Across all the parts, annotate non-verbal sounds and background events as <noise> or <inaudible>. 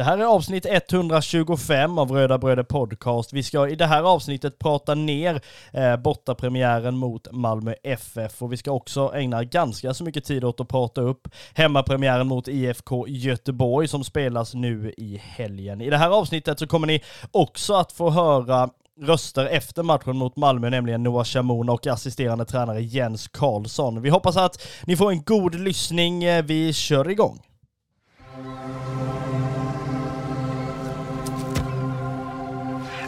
Det här är avsnitt 125 av Röda Bröder Podcast. Vi ska i det här avsnittet prata ner eh, bortapremiären mot Malmö FF och vi ska också ägna ganska så mycket tid åt att prata upp hemmapremiären mot IFK Göteborg som spelas nu i helgen. I det här avsnittet så kommer ni också att få höra röster efter matchen mot Malmö, nämligen Noah Shamoun och assisterande tränare Jens Karlsson. Vi hoppas att ni får en god lyssning. Eh, vi kör igång.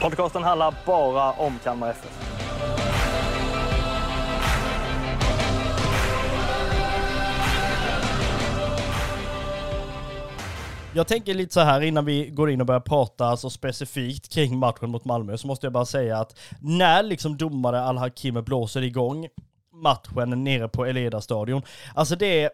Podcasten handlar bara om Kalmar FF. Jag tänker lite så här innan vi går in och börjar prata alltså specifikt kring matchen mot Malmö så måste jag bara säga att när liksom domare Al-Hakim blåser igång matchen nere på Eleda stadion, alltså det är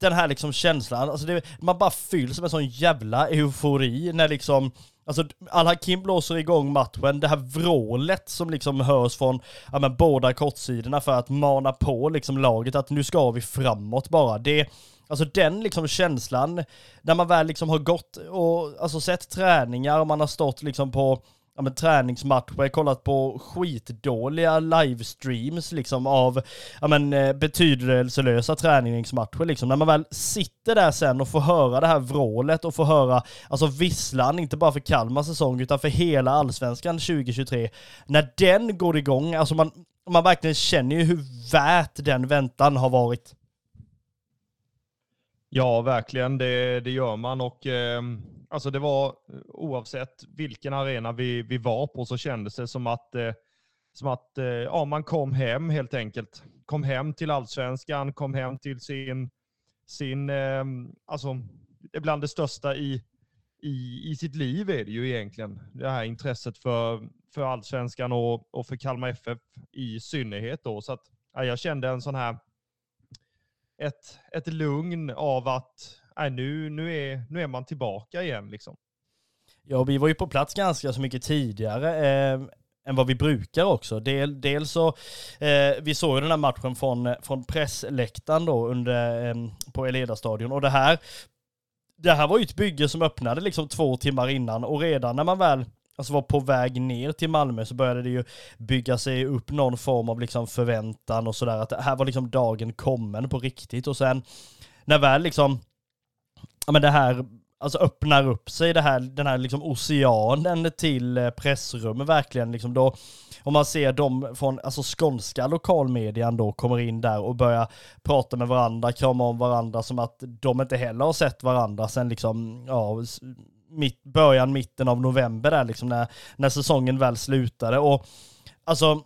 den här liksom känslan, alltså det, man bara fylls med sån jävla eufori när liksom Alltså Al-Hakim blåser igång matchen, det här vrålet som liksom hörs från ja, men, båda kortsidorna för att mana på liksom laget att nu ska vi framåt bara. Det, Alltså den liksom känslan, när man väl liksom har gått och alltså sett träningar och man har stått liksom på ja, men, träningsmatcher, kollat på skitdåliga livestreams liksom av ja, men, eh, betydelselösa träningsmatcher liksom. När man väl sitter där sen och får höra det här vrålet och får höra alltså visslan, inte bara för Kalmar säsong utan för hela allsvenskan 2023. När den går igång, alltså man, man verkligen känner ju hur värt den väntan har varit. Ja, verkligen. Det, det gör man och eh, alltså det var eh, oavsett vilken arena vi, vi var på så kändes det som att, eh, som att eh, ja, man kom hem helt enkelt. Kom hem till allsvenskan, kom hem till sin, sin eh, alltså bland det största i, i, i sitt liv är det ju egentligen. Det här intresset för, för allsvenskan och, och för Kalmar FF i synnerhet då. Så att ja, jag kände en sån här ett, ett lugn av att äh, nu, nu, är, nu är man tillbaka igen. Liksom. Ja, vi var ju på plats ganska så mycket tidigare eh, än vad vi brukar också. Del, dels så, eh, vi såg ju den här matchen från, från pressläktaren då under, eh, på Eleda-stadion och det här, det här var ju ett bygge som öppnade liksom två timmar innan och redan när man väl alltså var på väg ner till Malmö så började det ju bygga sig upp någon form av liksom förväntan och sådär. Att här var liksom dagen kommen på riktigt och sen när väl liksom, ja men det här alltså öppnar upp sig det här, den här liksom oceanen till eh, pressrummet verkligen liksom då, om man ser dem från, alltså skånska lokalmedian då kommer in där och börjar prata med varandra, krama om varandra som att de inte heller har sett varandra sen liksom, ja, mitt, början, mitten av november där liksom när, när säsongen väl slutade. Och alltså,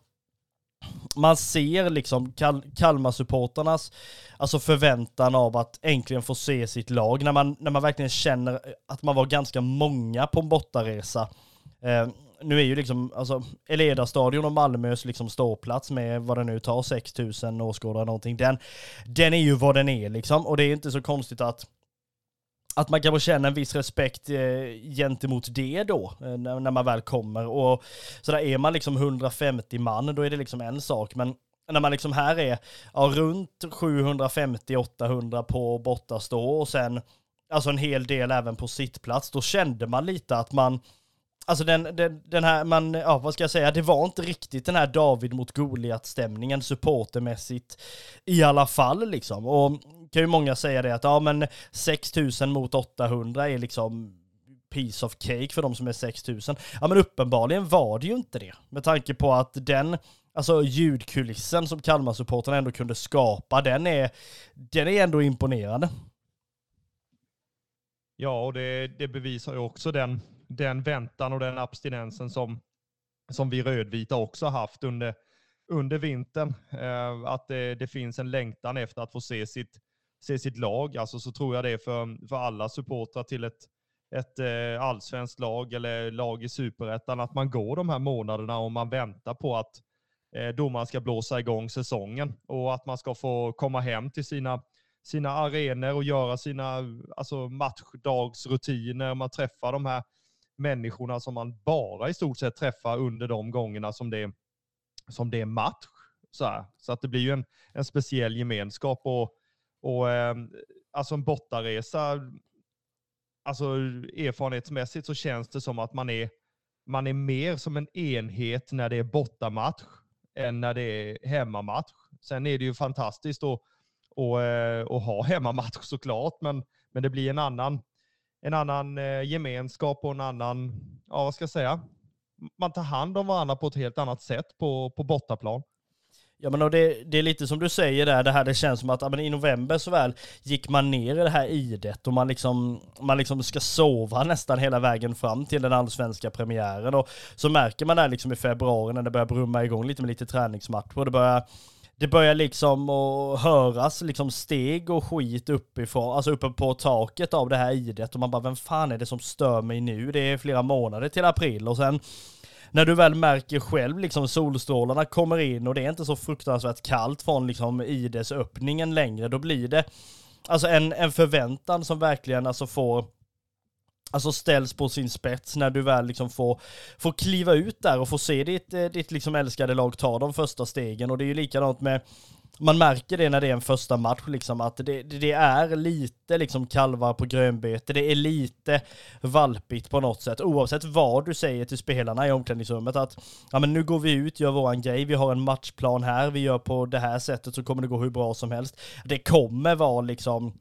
man ser liksom Kal Kalmar-supporternas alltså förväntan av att äntligen få se sitt lag. När man, när man verkligen känner att man var ganska många på en bortaresa. Eh, nu är ju liksom, alltså Eleda-stadion och Malmös liksom ståplats med vad det nu tar, 6000 åskådare någonting, den, den är ju vad den är liksom. Och det är inte så konstigt att att man kanske känner en viss respekt eh, gentemot det då, eh, när, när, man väl kommer. Och så där är man liksom 150 man, då är det liksom en sak. Men när man liksom här är ja, runt 750-800 på bortastå och sen alltså en hel del även på sittplats, då kände man lite att man Alltså den, den, den här, man, ja vad ska jag säga, det var inte riktigt den här David mot Goliat-stämningen supportermässigt i alla fall liksom. Och kan ju många säga det att ja men 6000 mot 800 är liksom piece of cake för de som är 6000. Ja men uppenbarligen var det ju inte det. Med tanke på att den, alltså ljudkulissen som Kalmar-supporterna ändå kunde skapa, den är, den är ändå imponerande. Ja, och det, det bevisar ju också den den väntan och den abstinensen som, som vi rödvita också haft under, under vintern. Eh, att det, det, finns en längtan efter att få se sitt, se sitt lag. Alltså så tror jag det är för, för alla supportrar till ett, ett eh, allsvenskt lag eller lag i superettan, att man går de här månaderna och man väntar på att eh, domaren ska blåsa igång säsongen och att man ska få komma hem till sina, sina arenor och göra sina alltså, matchdagsrutiner. Man träffar de här människorna som man bara i stort sett träffar under de gångerna som det är, som det är match. Så, här. så att det blir ju en, en speciell gemenskap och, och eh, alltså en bortaresa alltså erfarenhetsmässigt så känns det som att man är, man är mer som en enhet när det är bortamatch än när det är hemmamatch. Sen är det ju fantastiskt att, att, eh, att ha hemmamatch såklart, men, men det blir en annan, en annan eh, gemenskap och en annan, ja vad ska jag säga, man tar hand om varandra på ett helt annat sätt på, på bortaplan. Ja men och det, det är lite som du säger där, det här det känns som att men i november så väl gick man ner i det här idet och man liksom, man liksom ska sova nästan hela vägen fram till den allsvenska premiären och så märker man det här liksom i februari när det börjar brumma igång lite med lite träningsmatcher och det börjar det börjar liksom att höras liksom steg och skit uppifrån, alltså uppe på taket av det här idet och man bara vem fan är det som stör mig nu? Det är flera månader till april och sen när du väl märker själv liksom solstrålarna kommer in och det är inte så fruktansvärt kallt från liksom idesöppningen längre, då blir det alltså en, en förväntan som verkligen alltså får alltså ställs på sin spets när du väl liksom får, får kliva ut där och få se ditt, eh, ditt liksom älskade lag ta de första stegen. Och det är ju likadant med man märker det när det är en första match, liksom, att det, det är lite liksom kalvar på grönbete, det är lite valpigt på något sätt, oavsett vad du säger till spelarna i omklädningsrummet, att ja men nu går vi ut, gör våran grej, vi har en matchplan här, vi gör på det här sättet så kommer det gå hur bra som helst. Det kommer vara liksom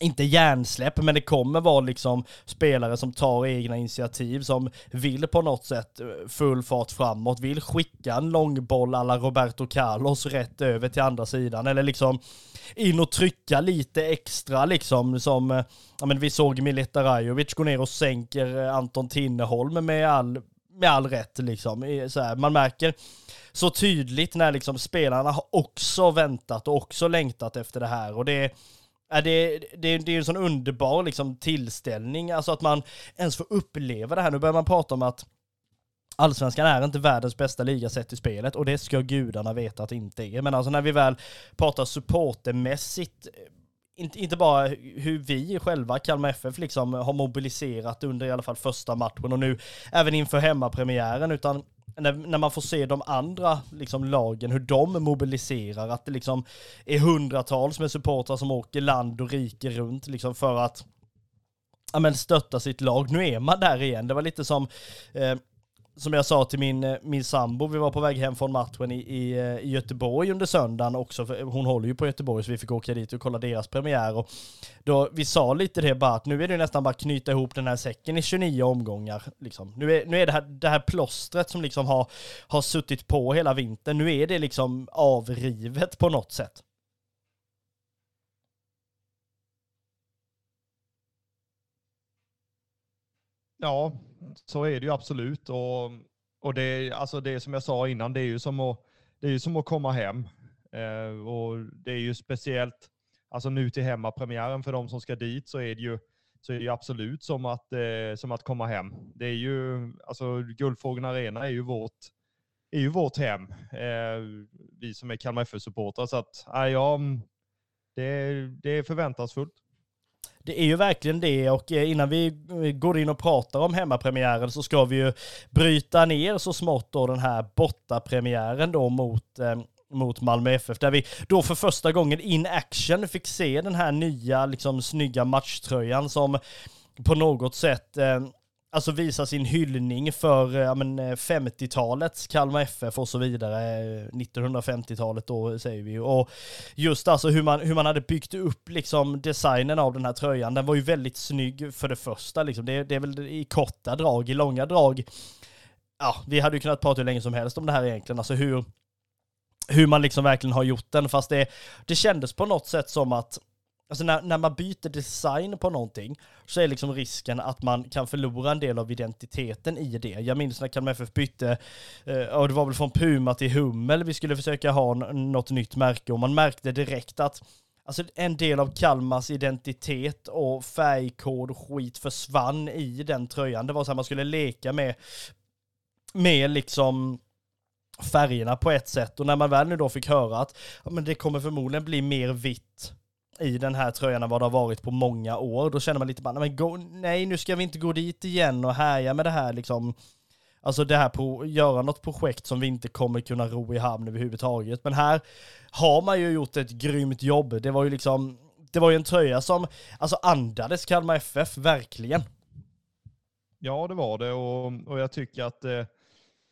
inte hjärnsläpp, men det kommer vara liksom spelare som tar egna initiativ, som vill på något sätt eh, full fart framåt, vill skicka en långboll alla Roberto Carlos rätt över till andra sidan, eller liksom in och trycka lite extra liksom, som, eh, ja men vi såg Mileta Rajovic gå ner och sänker eh, Anton Tinneholm med all, med all rätt liksom. Så här, man märker så tydligt när liksom spelarna har också väntat och också längtat efter det här och det Ja, det, det, det är en sån underbar liksom, tillställning, alltså att man ens får uppleva det här. Nu börjar man prata om att Allsvenskan är inte världens bästa liga sett i spelet och det ska gudarna veta att det inte är. Men alltså när vi väl pratar supportermässigt, inte, inte bara hur vi själva, Kalmar FF, liksom har mobiliserat under i alla fall första matchen och nu även inför hemmapremiären, utan när, när man får se de andra liksom, lagen, hur de mobiliserar, att det liksom är hundratals med supportrar som åker land och rike runt liksom för att ja, men stötta sitt lag. Nu är man där igen. Det var lite som eh, som jag sa till min, eh, min sambo, vi var på väg hem från matchen i, i, eh, i Göteborg under söndagen också, för hon håller ju på Göteborg så vi fick åka dit och kolla deras premiär. Och då, vi sa lite det bara att nu är det nästan bara knyta ihop den här säcken i 29 omgångar. Liksom. Nu är, nu är det, här, det här plåstret som liksom har, har suttit på hela vintern, nu är det liksom avrivet på något sätt. Ja, så är det ju absolut. Och, och det, alltså det som jag sa innan, det är ju som att, det är som att komma hem. Eh, och det är ju speciellt, alltså nu till hemmapremiären för de som ska dit så är det ju, så är det ju absolut som att, eh, som att komma hem. Det är ju, alltså Guldfågeln Arena är ju vårt, är ju vårt hem. Eh, vi som är Kalmar FF-supportrar. Så att, ja, mm, det, det är förväntansfullt. Det är ju verkligen det och eh, innan vi eh, går in och pratar om hemmapremiären så ska vi ju bryta ner så smått då den här bortapremiären då mot eh, mot Malmö FF, där vi då för första gången in action fick se den här nya, liksom snygga matchtröjan som på något sätt eh, alltså visa sin hyllning för eh, ja, 50-talets eh, Kalmar FF och så vidare, eh, 1950-talet då säger vi ju. Och just alltså hur man, hur man hade byggt upp liksom designen av den här tröjan, den var ju väldigt snygg för det första liksom. Det, det är väl i korta drag, i långa drag, ja, vi hade ju kunnat prata hur länge som helst om det här egentligen, alltså hur, hur man liksom verkligen har gjort den, fast det, det kändes på något sätt som att Alltså när, när man byter design på någonting så är liksom risken att man kan förlora en del av identiteten i det. Jag minns när Kalmar FF bytte, eh, och det var väl från Puma till Hummel vi skulle försöka ha något nytt märke och man märkte direkt att alltså en del av Kalmars identitet och färgkod och skit försvann i den tröjan. Det var så att man skulle leka med, med liksom färgerna på ett sätt och när man väl nu då fick höra att ja, men det kommer förmodligen bli mer vitt i den här tröjan än vad det har varit på många år. Då känner man lite bara, men go, nej nu ska vi inte gå dit igen och härja med det här liksom. Alltså det här på, göra något projekt som vi inte kommer kunna ro i hamn överhuvudtaget. Men här har man ju gjort ett grymt jobb. Det var ju liksom, det var ju en tröja som, alltså andades Kalmar FF, verkligen. Ja, det var det och, och jag tycker att eh,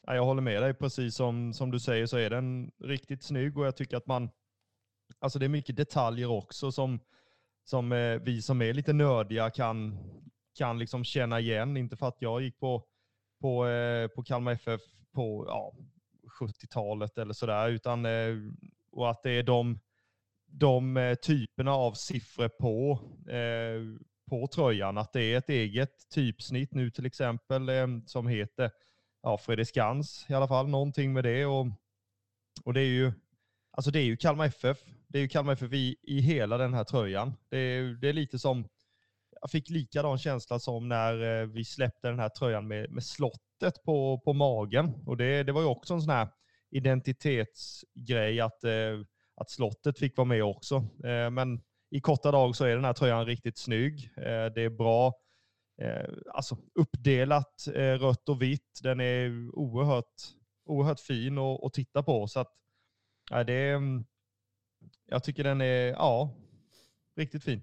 jag håller med dig. Precis som, som du säger så är den riktigt snygg och jag tycker att man, alltså det är mycket detaljer också som, som eh, vi som är lite nördiga kan, kan liksom känna igen. Inte för att jag gick på, på, eh, på Kalmar FF på ja, 70-talet eller sådär, utan eh, och att det är de, de eh, typerna av siffror på, eh, på tröjan. Att det är ett eget typsnitt nu till exempel eh, som heter ja, Fredriksskans i alla fall, någonting med det. Och, och det är ju alltså det är ju Kalmar FF. Det är ju Kalmar FF i, i hela den här tröjan. Det är, det är lite som, jag fick likadan känsla som när eh, vi släppte den här tröjan med, med slottet på, på magen. Och det, det var ju också en sån här identitetsgrej att, eh, att slottet fick vara med också. Eh, men i korta drag så är den här tröjan riktigt snygg. Det är bra alltså uppdelat rött och vitt. Den är oerhört, oerhört fin att, att titta på. Så att, ja, det är, mm, jag tycker den är ja, riktigt fin.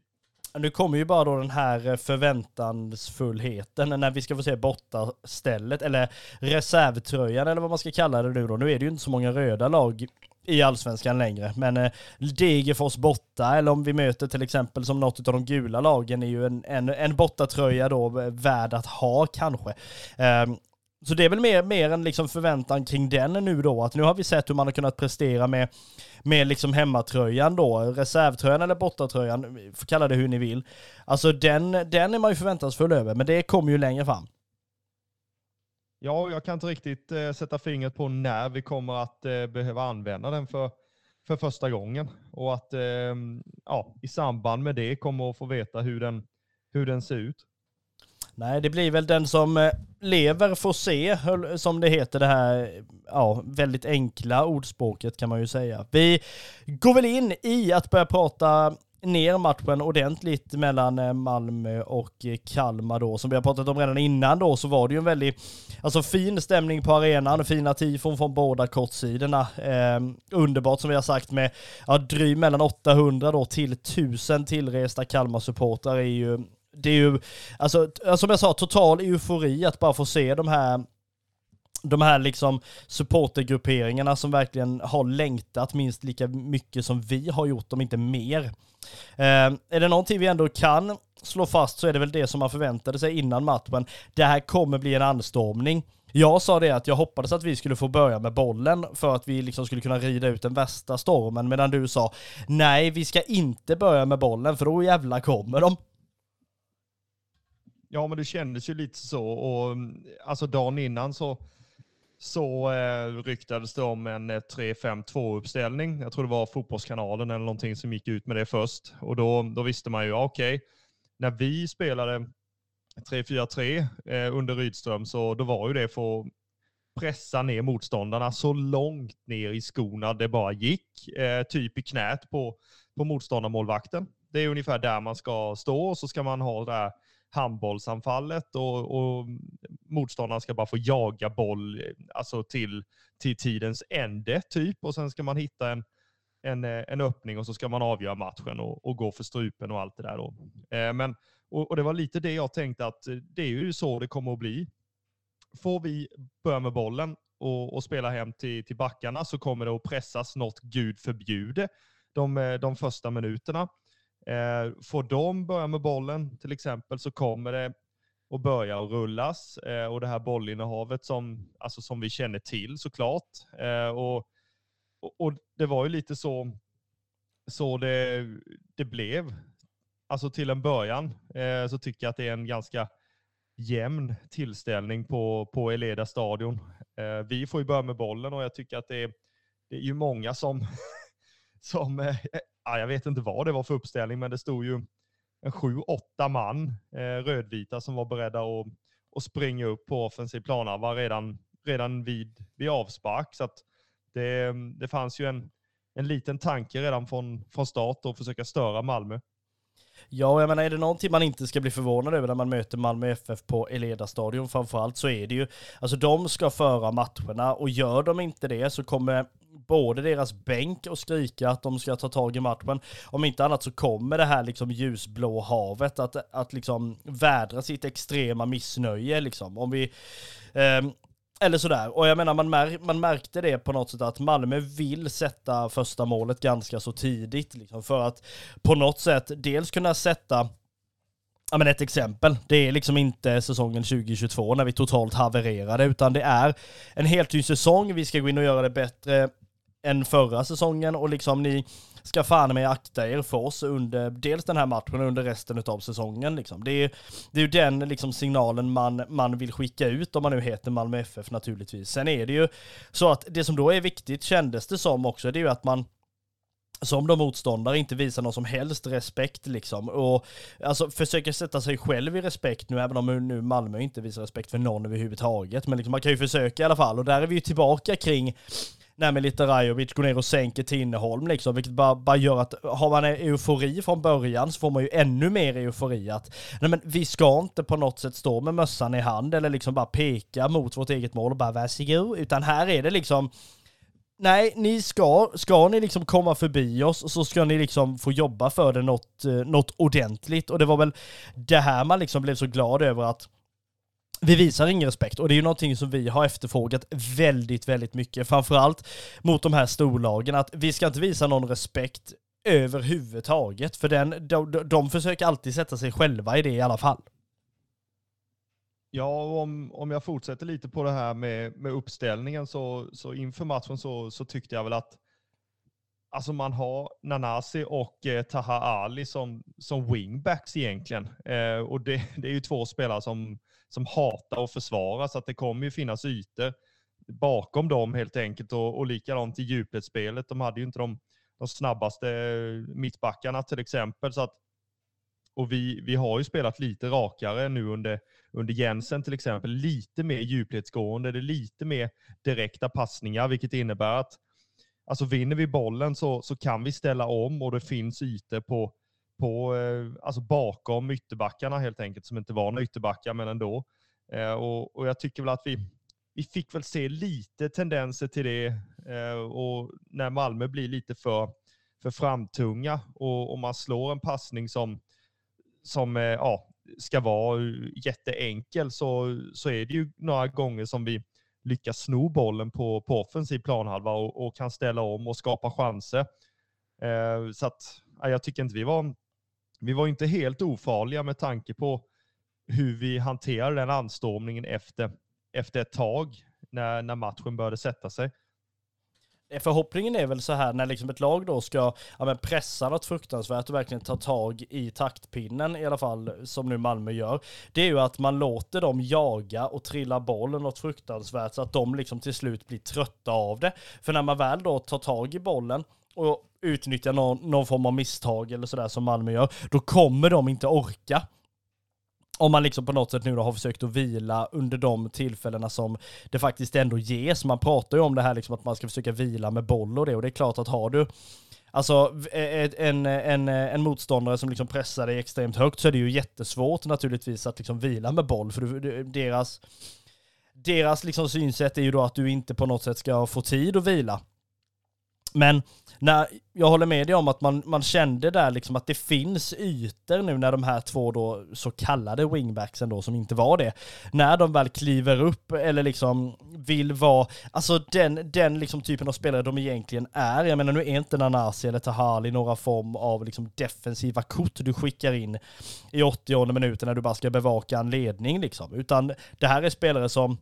Nu kommer ju bara då den här eh, förväntansfullheten när vi ska få se bortastället, eller reservtröjan eller vad man ska kalla det nu då. Nu är det ju inte så många röda lag i allsvenskan längre. Men eh, Degerfors borta, eller om vi möter till exempel som något av de gula lagen, är ju en, en, en bortatröja då eh, värd att ha kanske. Eh, så det är väl mer, mer en liksom förväntan kring den nu då, att nu har vi sett hur man har kunnat prestera med, med liksom hemmatröjan då, reservtröjan eller bortatröjan, kalla det hur ni vill. Alltså den, den är man ju förväntansfull över, men det kommer ju längre fram. Ja, jag kan inte riktigt eh, sätta fingret på när vi kommer att eh, behöva använda den för, för första gången. Och att eh, ja, i samband med det kommer att få veta hur den, hur den ser ut. Nej, det blir väl den som eh, lever får se, som det heter det här ja, väldigt enkla ordspråket kan man ju säga. Vi går väl in i att börja prata ner matchen ordentligt mellan eh, Malmö och eh, Kalmar då. Som vi har pratat om redan innan då så var det ju en väldigt alltså, fin stämning på arenan, fina tifon från båda kortsidorna. Eh, underbart som vi har sagt med ja, drygt mellan 800 då till 1000 tillresta Kalmar-supportrar är ju det är ju, alltså, alltså som jag sa, total eufori att bara få se de här de här liksom supportergrupperingarna som verkligen har längtat minst lika mycket som vi har gjort, om inte mer. Eh, är det någonting vi ändå kan slå fast så är det väl det som man förväntade sig innan matchen. Det här kommer bli en anstormning. Jag sa det att jag hoppades att vi skulle få börja med bollen för att vi liksom skulle kunna rida ut den värsta stormen, medan du sa nej, vi ska inte börja med bollen för då jävla kommer de. Ja, men det kändes ju lite så och mm, alltså dagen innan så så eh, ryktades det om en eh, 3-5-2-uppställning. Jag tror det var Fotbollskanalen eller någonting som gick ut med det först. Och då, då visste man ju, okej, okay, när vi spelade 3-4-3 eh, under Rydström så då var ju det för att pressa ner motståndarna så långt ner i skorna det bara gick. Eh, typ i knät på, på motståndarmålvakten. Det är ungefär där man ska stå och så ska man ha det här handbollsanfallet och, och motståndaren ska bara få jaga boll alltså till, till tidens ände typ och sen ska man hitta en, en, en öppning och så ska man avgöra matchen och, och gå för strupen och allt det där. Då. Eh, men, och, och, det var lite det jag tänkte att eh, det är ju så det kommer att bli. Får vi börja med bollen och, och spela hem till, till backarna så kommer det att pressas något gud förbjude de, eh, de första minuterna. Eh, får de börja med bollen till exempel så kommer det att börja att rullas eh, och det här bollinnehavet som, alltså som vi känner till såklart. Eh, och, och, det var ju lite så, så det, det blev. Alltså till en början eh, så tycker jag att det är en ganska jämn tillställning på, på Eleda stadion. Eh, vi får ju börja med bollen och jag tycker att det är, det är ju många som, <laughs> som eh, jag vet inte vad det var för uppställning, men det stod ju en sju, åtta man eh, rödvita som var beredda att, att springa upp på offensiv planhalva redan, redan vid, vid avspark. Så att det, det fanns ju en, en liten tanke redan från, från start att försöka störa Malmö. Ja, jag menar är det någonting man inte ska bli förvånad över när man möter Malmö FF på Eleda stadion framförallt så är det ju, alltså de ska föra matcherna och gör de inte det så kommer både deras bänk och skrika att de ska ta tag i matchen. Om inte annat så kommer det här liksom ljusblå havet att, att liksom vädra sitt extrema missnöje liksom. Om vi, eh, eller sådär. Och jag menar, man, mär, man märkte det på något sätt att Malmö vill sätta första målet ganska så tidigt. Liksom, för att på något sätt dels kunna sätta Ja men ett exempel, det är liksom inte säsongen 2022 när vi totalt havererade, utan det är en helt ny säsong, vi ska gå in och göra det bättre än förra säsongen och liksom ni ska fan med akta er för oss under dels den här matchen och under resten av säsongen. Liksom. Det, är, det är ju den liksom, signalen man, man vill skicka ut om man nu heter Malmö FF naturligtvis. Sen är det ju så att det som då är viktigt kändes det som också, det är ju att man som de motståndare inte visar någon som helst respekt liksom. Och alltså försöker sätta sig själv i respekt nu, även om nu Malmö inte visar respekt för någon överhuvudtaget. Men liksom, man kan ju försöka i alla fall. Och där är vi ju tillbaka kring nämen lite Rajovic går ner och sänker Tinneholm liksom, vilket bara, bara gör att har man eufori från början så får man ju ännu mer eufori att nej men vi ska inte på något sätt stå med mössan i hand eller liksom bara peka mot vårt eget mål och bara varsågod, utan här är det liksom Nej, ni ska, ska ni liksom komma förbi oss så ska ni liksom få jobba för det något, eh, något ordentligt. Och det var väl det här man liksom blev så glad över att vi visar ingen respekt och det är ju någonting som vi har efterfrågat väldigt, väldigt mycket. Framförallt mot de här storlagen, att vi ska inte visa någon respekt överhuvudtaget. För den, de, de försöker alltid sätta sig själva i det i alla fall. Ja, om, om jag fortsätter lite på det här med, med uppställningen så, så inför matchen så, så tyckte jag väl att Alltså man har Nanasi och eh, Taha Ali som, som wingbacks egentligen. Eh, och det, det är ju två spelare som, som hatar att försvara, så att det kommer ju finnas ytor bakom dem helt enkelt. Och, och likadant i djupledsspelet. De hade ju inte de, de snabbaste eh, mittbackarna till exempel. Så att, och vi, vi har ju spelat lite rakare nu under, under Jensen till exempel. Lite mer djupledsgående, det är lite mer direkta passningar, vilket innebär att alltså vinner vi bollen så, så kan vi ställa om och det finns ytor på, på eh, alltså bakom ytterbackarna helt enkelt, som inte var några ytterbackar, men ändå. Eh, och, och jag tycker väl att vi, vi fick väl se lite tendenser till det eh, och när Malmö blir lite för, för framtunga och, och man slår en passning som, som ja, ska vara jätteenkel så, så är det ju några gånger som vi lyckas sno bollen på, på offensiv planhalva och, och kan ställa om och skapa chanser. Eh, så att ja, jag tycker inte vi var, vi var inte helt ofarliga med tanke på hur vi hanterade den anstormningen efter, efter ett tag när, när matchen började sätta sig. Förhoppningen är väl så här när liksom ett lag då ska ja, men pressa något fruktansvärt och verkligen ta tag i taktpinnen i alla fall, som nu Malmö gör. Det är ju att man låter dem jaga och trilla bollen något fruktansvärt så att de liksom till slut blir trötta av det. För när man väl då tar tag i bollen och utnyttjar någon, någon form av misstag eller sådär som Malmö gör, då kommer de inte orka om man liksom på något sätt nu då har försökt att vila under de tillfällena som det faktiskt ändå ges. Man pratar ju om det här liksom att man ska försöka vila med boll och det och det är klart att har du Alltså eh, en, en, eh, en motståndare som liksom pressar dig extremt högt så är det ju jättesvårt naturligtvis att liksom vila med boll för deras deras liksom synsätt är ju då att du inte på något sätt ska få tid att vila. Men när, jag håller med dig om att man, man kände där liksom att det finns ytor nu när de här två då så kallade wingbacksen då som inte var det, när de väl kliver upp eller liksom vill vara, alltså den, den liksom typen av spelare de egentligen är. Jag menar nu är inte Nanasi eller Tahali några form av liksom defensiva kort du skickar in i 80 minuter när du bara ska bevaka en ledning liksom, utan det här är spelare som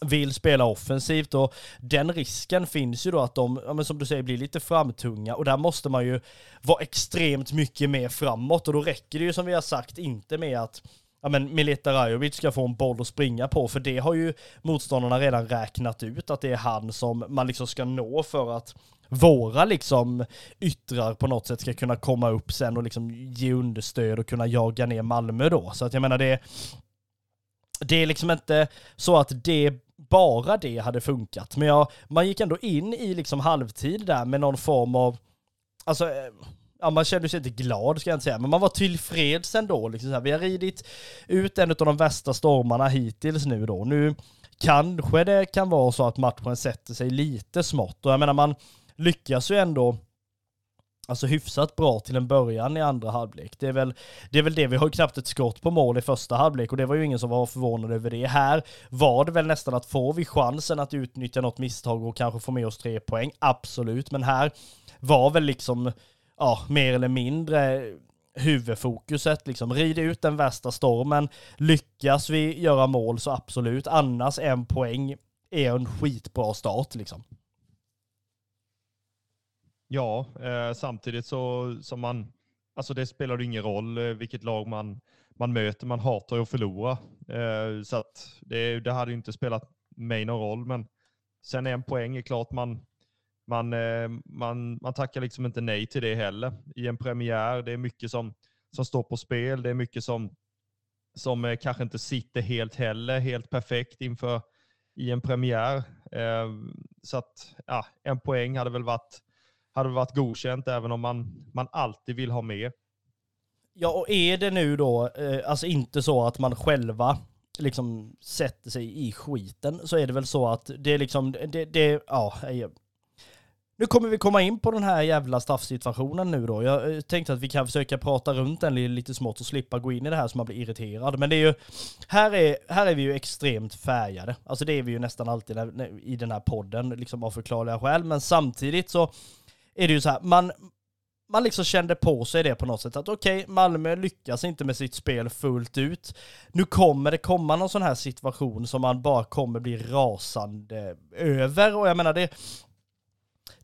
vill spela offensivt och den risken finns ju då att de, ja, men som du säger, blir lite framtunga. Och där måste man ju vara extremt mycket mer framåt. Och då räcker det ju som vi har sagt inte med att ja, men Mileta Rajovic ska få en boll att springa på, för det har ju motståndarna redan räknat ut att det är han som man liksom ska nå för att våra liksom yttrar på något sätt ska kunna komma upp sen och liksom ge understöd och kunna jaga ner Malmö då. Så att jag menar det, det är liksom inte så att det bara det hade funkat. Men jag, man gick ändå in i liksom halvtid där med någon form av, alltså eh, ja, man kände sig inte glad ska jag inte säga, men man var tillfreds ändå. Liksom så här. Vi har ridit ut en av de värsta stormarna hittills nu då. Nu kanske det kan vara så att matchen sätter sig lite smått och jag menar man lyckas ju ändå alltså hyfsat bra till en början i andra halvlek. Det är väl det, är väl det. vi har ju knappt ett skott på mål i första halvlek och det var ju ingen som var förvånad över det. Här var det väl nästan att får vi chansen att utnyttja något misstag och kanske få med oss tre poäng, absolut, men här var väl liksom, ja, mer eller mindre huvudfokuset, liksom rida ut den värsta stormen. Lyckas vi göra mål så absolut, annars en poäng är en skitbra start liksom. Ja, eh, samtidigt så som man, alltså det spelar ingen roll eh, vilket lag man, man möter, man hatar ju att förlora. Eh, så att det, det hade ju inte spelat mig någon roll, men sen en poäng är klart man, man, eh, man, man tackar liksom inte nej till det heller. I en premiär, det är mycket som, som står på spel, det är mycket som, som eh, kanske inte sitter helt heller, helt perfekt inför i en premiär. Eh, så att ja, en poäng hade väl varit hade varit godkänt även om man, man alltid vill ha mer. Ja, och är det nu då, eh, alltså inte så att man själva liksom sätter sig i skiten, så är det väl så att det är liksom, det, det ja, nu kommer vi komma in på den här jävla straffsituationen nu då. Jag eh, tänkte att vi kan försöka prata runt den lite smått och slippa gå in i det här så man blir irriterad. Men det är ju, här är, här är vi ju extremt färgade. Alltså det är vi ju nästan alltid i den här podden, liksom av förklarliga skäl. Men samtidigt så är det ju så här, man, man liksom kände på sig det på något sätt att okej, okay, Malmö lyckas inte med sitt spel fullt ut. Nu kommer det komma någon sån här situation som man bara kommer bli rasande över och jag menar det,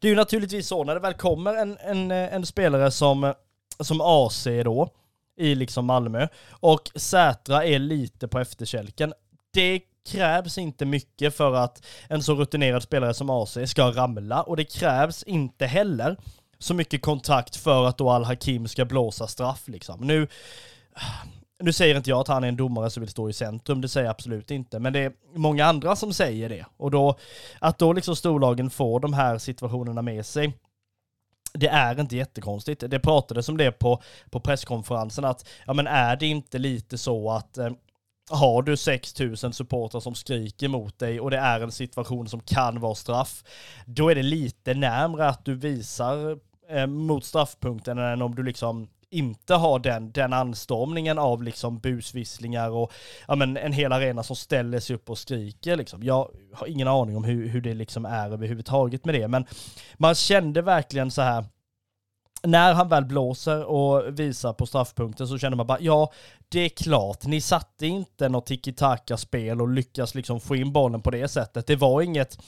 det är ju naturligtvis så när det väl kommer en, en, en spelare som, som AC då, i liksom Malmö, och Sätra är lite på efterkälken. Det krävs inte mycket för att en så rutinerad spelare som AC ska ramla och det krävs inte heller så mycket kontakt för att då Al-Hakim ska blåsa straff liksom. Nu, nu säger inte jag att han är en domare som vill stå i centrum, det säger jag absolut inte, men det är många andra som säger det. Och då, att då liksom storlagen får de här situationerna med sig, det är inte jättekonstigt. Det pratades om det på, på presskonferensen att, ja men är det inte lite så att eh, har du 6000 supportrar som skriker mot dig och det är en situation som kan vara straff, då är det lite närmre att du visar eh, mot straffpunkten än om du liksom inte har den, den anstormningen av liksom busvisslingar och ja, men en hel arena som ställer sig upp och skriker. Liksom. Jag har ingen aning om hur, hur det liksom är överhuvudtaget med det, men man kände verkligen så här när han väl blåser och visar på straffpunkten så känner man bara, ja, det är klart, ni satte inte något tiki-taka-spel och lyckas liksom få in bollen på det sättet. Det var inget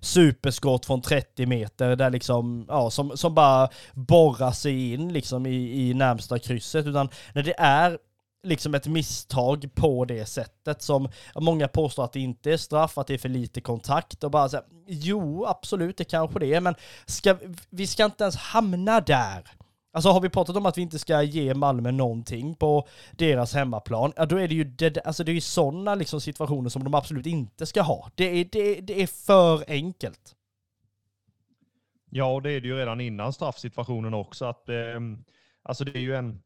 superskott från 30 meter där liksom, ja, som, som bara borrar sig in liksom i, i närmsta krysset, utan när det är liksom ett misstag på det sättet som många påstår att det inte är straff, att det är för lite kontakt och bara så här, jo absolut det kanske det är, men ska, vi ska inte ens hamna där. Alltså har vi pratat om att vi inte ska ge Malmö någonting på deras hemmaplan, ja då är det ju, det, alltså det är ju sådana liksom situationer som de absolut inte ska ha. Det är, det, det är för enkelt. Ja, och det är det ju redan innan straffsituationen också, att eh, alltså det är ju en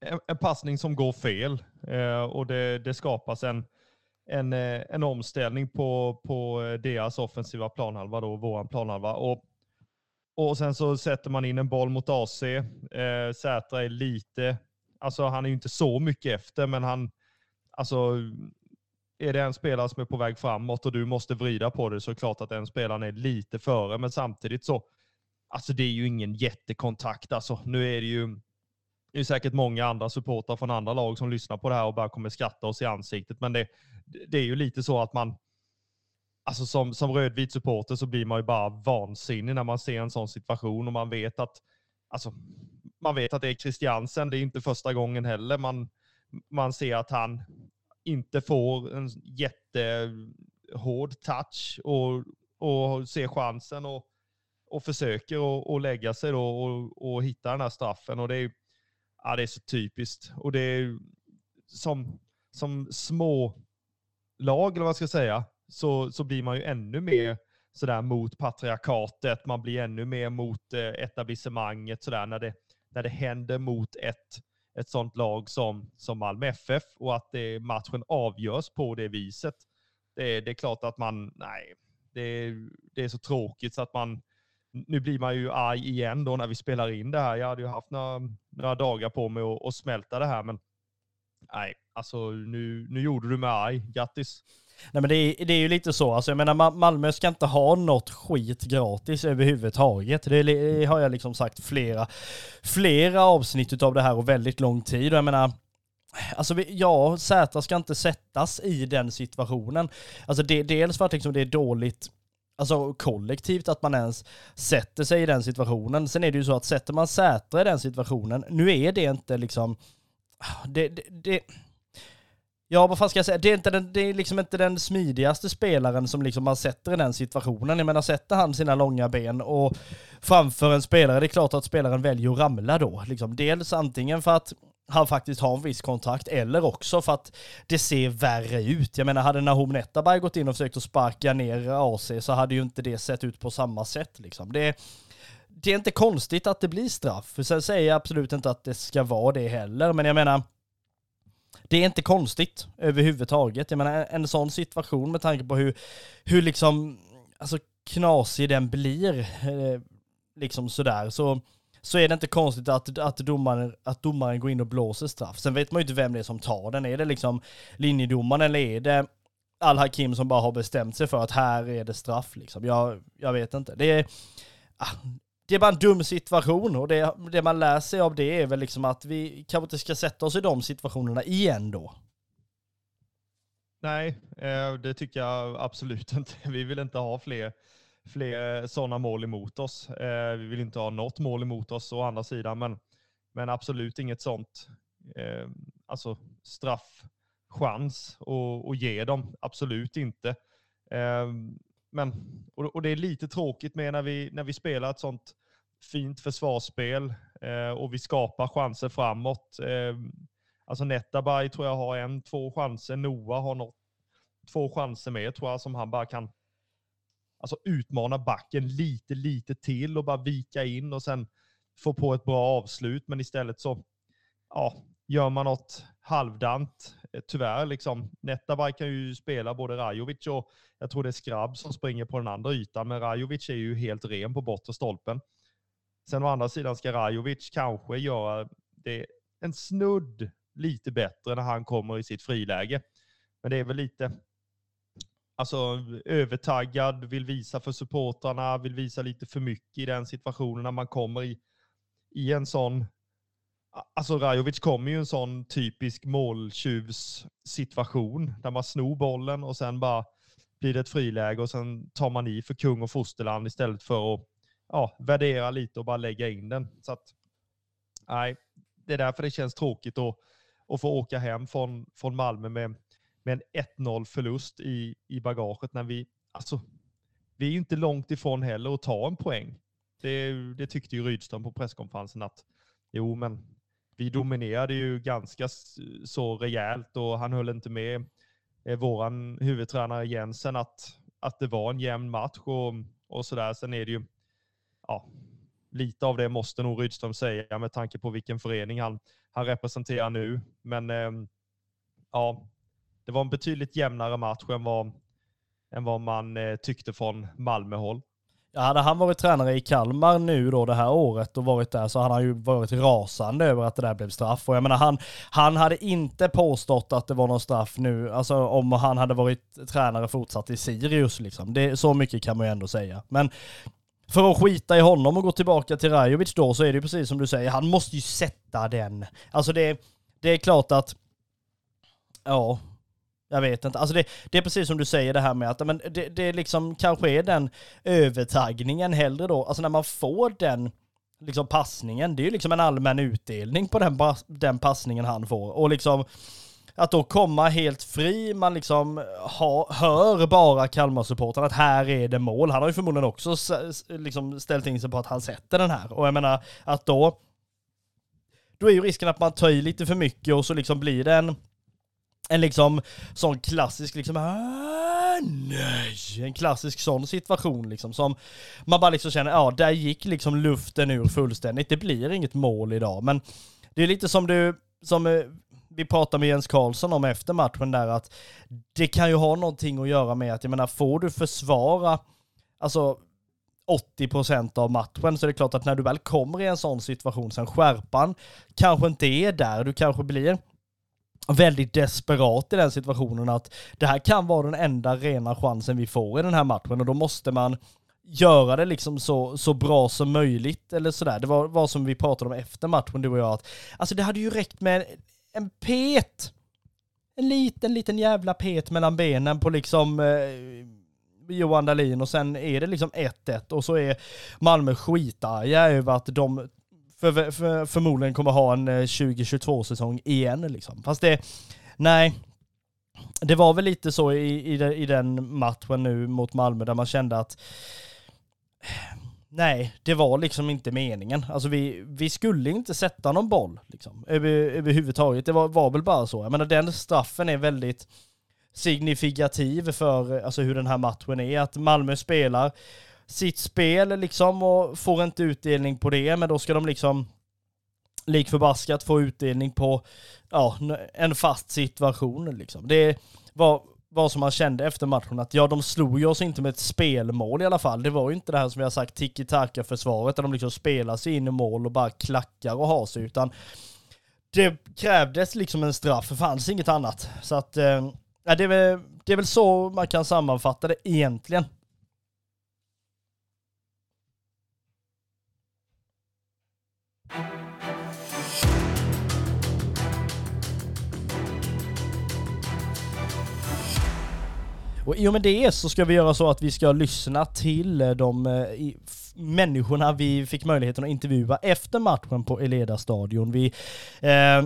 en, en passning som går fel eh, och det, det skapas en, en, eh, en omställning på, på deras offensiva planhalva, då, våran planhalva. Och, och sen så sätter man in en boll mot AC. Eh, Sätra är lite, alltså han är ju inte så mycket efter, men han, alltså är det en spelare som är på väg framåt och du måste vrida på det så är det klart att den spelaren är lite före, men samtidigt så, alltså det är ju ingen jättekontakt. Alltså nu är det ju, det är säkert många andra supportrar från andra lag som lyssnar på det här och bara kommer skratta oss i ansiktet. Men det, det är ju lite så att man, alltså som, som rödvit supporter så blir man ju bara vansinnig när man ser en sån situation och man vet att, alltså, man vet att det är Christiansen. Det är inte första gången heller. Man, man ser att han inte får en jättehård touch och, och ser chansen och och försöker och, och lägga sig då och, och hitta den här straffen. Och det är, ja, det är så typiskt. Och det är som, som små lag, eller vad man ska säga, så, så blir man ju ännu mer sådär mot patriarkatet, man blir ännu mer mot eh, etablissemanget sådär när det, när det händer mot ett, ett sånt lag som, som Malmö FF och att det, matchen avgörs på det viset. Det, det är klart att man, nej, det, det är så tråkigt så att man, nu blir man ju arg igen då när vi spelar in det här. Jag hade ju haft några, några dagar på mig att, att smälta det här, men nej, alltså nu, nu gjorde du mig arg. Grattis! Nej men det är, det är ju lite så, alltså jag menar Malmö ska inte ha något skit gratis överhuvudtaget. Det, det har jag liksom sagt flera, flera avsnitt av det här och väldigt lång tid. Och jag menar, Alltså ja, Zäta ska inte sättas i den situationen. Alltså det, dels för att liksom det är dåligt alltså kollektivt att man ens sätter sig i den situationen. Sen är det ju så att sätter man Sätra i den situationen, nu är det inte liksom, det, det, det Ja, vad fan ska jag säga? Det är, inte den, det är liksom inte den smidigaste spelaren som liksom man sätter i den situationen. Jag menar, sätter han sina långa ben och framför en spelare, det är klart att spelaren väljer att ramla då. Liksom, dels antingen för att han faktiskt har en viss kontakt, eller också för att det ser värre ut. Jag menar, hade Nahom Netabay gått in och försökt att sparka ner AC så hade ju inte det sett ut på samma sätt. Liksom. Det, det är inte konstigt att det blir straff. För sen säger jag absolut inte att det ska vara det heller, men jag menar, det är inte konstigt överhuvudtaget. Jag menar en sån situation med tanke på hur, hur liksom, alltså knasig den blir, eh, liksom sådär, så, så är det inte konstigt att, att, domaren, att domaren går in och blåser straff. Sen vet man ju inte vem det är som tar den. Är det liksom linjedomaren eller är det Al-Hakim som bara har bestämt sig för att här är det straff liksom? Jag, jag vet inte. Det är, ah, det är bara en dum situation och det, det man lär sig av det är väl liksom att vi kanske inte ska sätta oss i de situationerna igen då. Nej, eh, det tycker jag absolut <laughs> inte. Vi vill inte ha fler, fler eh, sådana mål emot oss. Eh, vi vill inte ha något mål emot oss å andra sidan, men, men absolut inget sånt eh, alltså straffchans att ge dem. Absolut inte. Eh, men, och, det är lite tråkigt med när vi, när vi spelar ett sånt fint försvarsspel eh, och vi skapar chanser framåt. Eh, alltså Netabay tror jag har en, två chanser. Noah har något, två chanser med tror jag som han bara kan alltså utmana backen lite, lite till och bara vika in och sen få på ett bra avslut. Men istället så ja, gör man något halvdant. Eh, tyvärr, liksom. Netabay kan ju spela både Rajovic och jag tror det är Skrabb som springer på den andra ytan, men Rajovic är ju helt ren på bortre stolpen. Sen å andra sidan ska Rajovic kanske göra det en snudd lite bättre när han kommer i sitt friläge. Men det är väl lite alltså, övertaggad, vill visa för supportrarna, vill visa lite för mycket i den situationen när man kommer i, i en sån Alltså Rajovic kommer ju en sån typisk måltjuvssituation där man snor bollen och sen bara blir det ett friläge och sen tar man i för kung och fosterland istället för att ja, värdera lite och bara lägga in den. Så att, nej, det är därför det känns tråkigt att, att få åka hem från, från Malmö med, med en 1-0 förlust i, i bagaget när vi, alltså, vi är ju inte långt ifrån heller att ta en poäng. Det, det tyckte ju Rydström på presskonferensen att jo, men vi dominerade ju ganska så rejält och han höll inte med vår våran huvudtränare Jensen att, att det var en jämn match och, och sådär. Sen är det ju, ja, lite av det måste nog Rydström säga med tanke på vilken förening han, han representerar nu. Men eh, ja, det var en betydligt jämnare match än vad, än vad man eh, tyckte från Malmöhåll. Ja, hade han varit tränare i Kalmar nu då det här året och varit där så hade han ju varit rasande över att det där blev straff. Och jag menar han, han hade inte påstått att det var någon straff nu, alltså om han hade varit tränare fortsatt i Sirius liksom. Det, så mycket kan man ju ändå säga. Men för att skita i honom och gå tillbaka till Rajovic då så är det ju precis som du säger, han måste ju sätta den. Alltså det, det är klart att, ja, jag vet inte. Alltså det, det, är precis som du säger det här med att men det, det liksom kanske är den övertaggningen hellre då. Alltså när man får den liksom passningen, det är ju liksom en allmän utdelning på den, den passningen han får. Och liksom att då komma helt fri, man liksom ha, hör bara Kalmar-supporten att här är det mål. Han har ju förmodligen också liksom ställt in sig på att han sätter den här. Och jag menar att då, då är ju risken att man tar i lite för mycket och så liksom blir det en, en liksom sån klassisk liksom ah, nej! En klassisk sån situation liksom som man bara liksom känner, ja där gick liksom luften ur fullständigt. Det blir inget mål idag, men det är lite som du, som eh, vi pratade med Jens Karlsson om efter matchen där att det kan ju ha någonting att göra med att, jag menar, får du försvara, alltså 80% av matchen så är det klart att när du väl kommer i en sån situation, sen skärpan kanske inte är där, du kanske blir väldigt desperat i den situationen att det här kan vara den enda rena chansen vi får i den här matchen och då måste man göra det liksom så, så bra som möjligt eller sådär. Det var vad som vi pratade om efter matchen du och jag att alltså det hade ju räckt med en pet. En liten, liten jävla pet mellan benen på liksom eh, Johan Dahlin och sen är det liksom 1-1 och så är Malmö skitarga över att de för, för, förmodligen kommer ha en eh, 2022-säsong igen liksom. Fast det, nej, det var väl lite så i, i, i den matchen nu mot Malmö där man kände att Nej, det var liksom inte meningen. Alltså vi, vi skulle inte sätta någon boll liksom, över, överhuvudtaget. Det var, var väl bara så. Jag menar den straffen är väldigt signifikativ för alltså, hur den här matchen är. Att Malmö spelar sitt spel liksom och får inte utdelning på det, men då ska de liksom lik förbaskat få utdelning på ja, en fast situation liksom. Det var vad som man kände efter matchen att ja, de slog ju oss inte med ett spelmål i alla fall. Det var ju inte det här som vi har sagt tiki-taka-försvaret där de liksom spelar sig in i mål och bara klackar och har sig, utan det krävdes liksom en straff, det fanns inget annat. Så att, eh, det, är väl, det är väl så man kan sammanfatta det egentligen. Och i och med det så ska vi göra så att vi ska lyssna till eh, de eh, människorna vi fick möjligheten att intervjua efter matchen på Eleda stadion. Vi eh,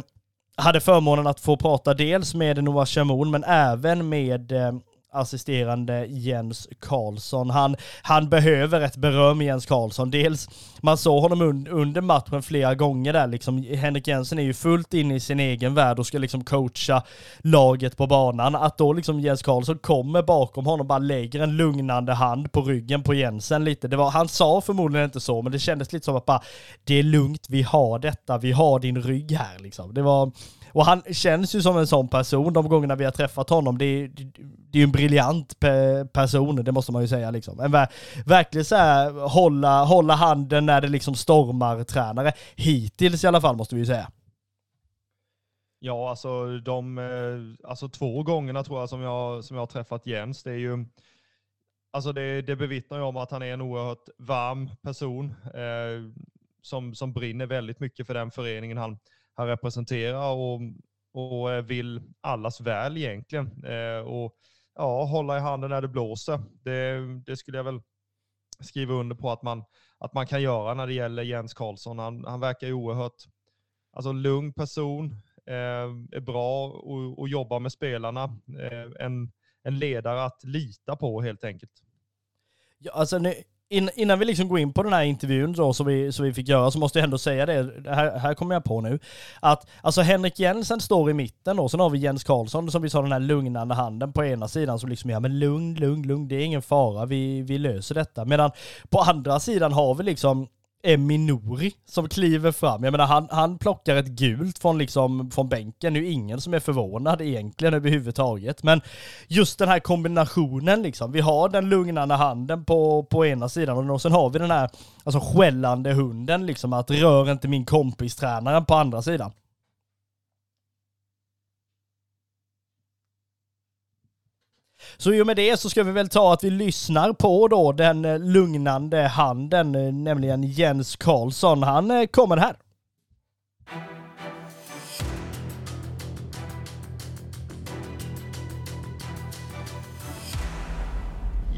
hade förmånen att få prata dels med Noah Shamoun men även med eh, assisterande Jens Karlsson. Han, han behöver ett beröm, Jens Karlsson. Dels, man såg honom un, under matchen flera gånger där, liksom, Henrik Jensen är ju fullt inne i sin egen värld och ska liksom coacha laget på banan. Att då liksom Jens Karlsson kommer bakom honom och bara lägger en lugnande hand på ryggen på Jensen lite. Det var, han sa förmodligen inte så, men det kändes lite som att bara, det är lugnt, vi har detta, vi har din rygg här liksom. Det var, och han känns ju som en sån person de gångerna vi har träffat honom. Det är, det är ju en briljant pe person, det måste man ju säga liksom. En ver verkligen så här, hålla, hålla handen när det liksom stormar tränare. Hittills i alla fall måste vi ju säga. Ja, alltså de eh, alltså två gångerna tror jag som jag, som jag har träffat Jens, det är ju Alltså det, det bevittnar ju om att han är en oerhört varm person eh, som, som brinner väldigt mycket för den föreningen han, han representerar och, och eh, vill allas väl egentligen. Eh, och ja, hålla i handen när det blåser. Det, det skulle jag väl skriva under på att man, att man kan göra när det gäller Jens Karlsson. Han, han verkar ju oerhört alltså, lugn person, eh, är bra och, och jobbar med spelarna. Eh, en, en ledare att lita på helt enkelt. Ja, alltså nu, in, innan vi liksom går in på den här intervjun då, som, vi, som vi fick göra så måste jag ändå säga det, här, här kommer jag på nu, att alltså Henrik Jensen står i mitten då, sen har vi Jens Karlsson som vi sa den här lugnande handen på ena sidan som liksom, ja men lugn, lugn, lugn, det är ingen fara, vi, vi löser detta. Medan på andra sidan har vi liksom Eminori som kliver fram. Jag menar han, han plockar ett gult från, liksom, från bänken. Nu är ingen som är förvånad egentligen överhuvudtaget. Men just den här kombinationen liksom. Vi har den lugnande handen på, på ena sidan och sen har vi den här alltså, skällande hunden liksom. Att rör inte min kompis tränaren på andra sidan. Så i och med det så ska vi väl ta att vi lyssnar på då den eh, lugnande handen, eh, nämligen Jens Karlsson. Han eh, kommer här.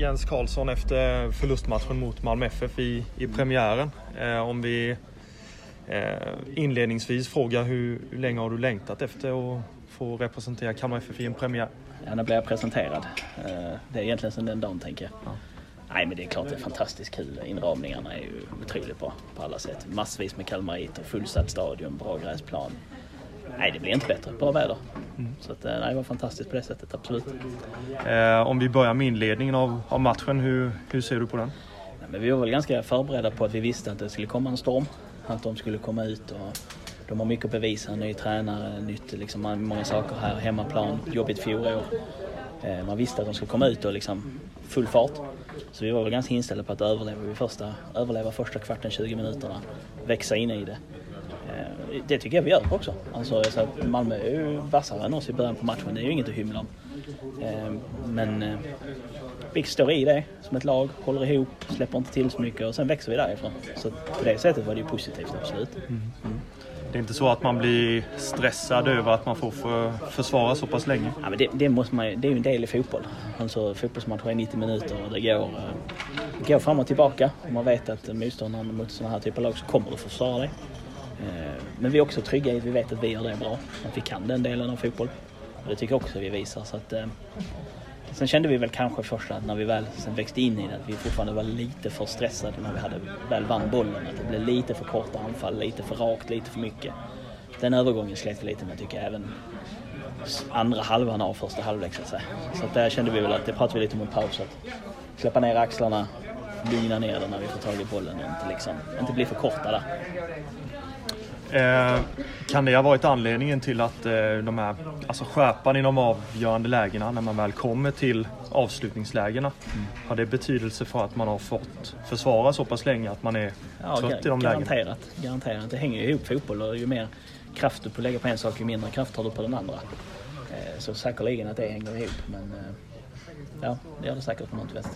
Jens Karlsson efter förlustmatchen mot Malmö FF i, i premiären. Eh, om vi eh, inledningsvis frågar hur, hur länge har du längtat efter att få representera Kalmar FF i en premiär? Ja, när blir jag presenterad? Eh, det är egentligen sen den dagen tänker jag. Ja. Nej men det är klart det är fantastiskt kul. Inramningarna är ju otroligt bra på alla sätt. Massvis med kalmariter, fullsatt stadion, bra gräsplan. Nej det blir inte bättre, bra väder. Mm. Så att, eh, nej, det var fantastiskt på det sättet, absolut. Eh, om vi börjar med inledningen av, av matchen, hur, hur ser du på den? Nej, men vi var väl ganska förberedda på att vi visste att det skulle komma en storm. Att de skulle komma ut och de har mycket att bevisa. Ny tränare, nytt, liksom, många saker här. Hemmaplan, jobbigt fjolår. Eh, man visste att de skulle komma ut och liksom full fart. Så vi var väl ganska inställda på att överleva, vid första, överleva första kvarten, 20 minuterna. Växa in i det. Eh, Det tycker jag vi gör också. Alltså, så att Malmö är ju vassare än oss i början på matchen. Det är ju inget att hymla om. Eh, Men vi står i det som ett lag, håller ihop, släpper inte till så mycket och sen växer vi därifrån. Så på det sättet var det ju positivt, absolut. Det är inte så att man blir stressad över att man får för, försvara så pass länge? Ja, men det, det, måste man, det är ju en del i fotboll. Alltså, fotbollsmatcher är 90 minuter och det går, det går fram och tillbaka. Och man vet att motståndaren mot sådana här typer av lag så kommer du få försvara dig. Eh, men vi är också trygga i att vi vet att vi gör det bra. Att vi kan den delen av fotboll. Och det tycker jag också vi visar. Så att, eh, sen kände vi väl kanske först att när vi väl sen växte in i det att vi fortfarande var lite för stressade när vi hade, väl vann bollen. Att det blev lite för korta anfall, lite för rakt, lite för mycket. Den övergången slet vi lite med tycker jag även andra halvan av första halvlek så att säga. Så att där kände vi väl att det pratade vi lite om i paus att släppa ner axlarna, lugna ner det när vi får tag i bollen och inte, liksom, inte bli för korta där. Eh, kan det ha varit anledningen till att eh, de här, alltså skärpan i de avgörande lägena när man väl kommer till avslutningslägena, har det betydelse för att man har fått försvara så pass länge att man är Ja, trött i de lägena? garanterat, garanterat. Det hänger ju ihop fotboll och ju mer kraft du får lägga på en sak ju mindre kraft har du på den andra. Eh, Så säkerligen att det hänger ihop men ja, det gör det säkert på något vis.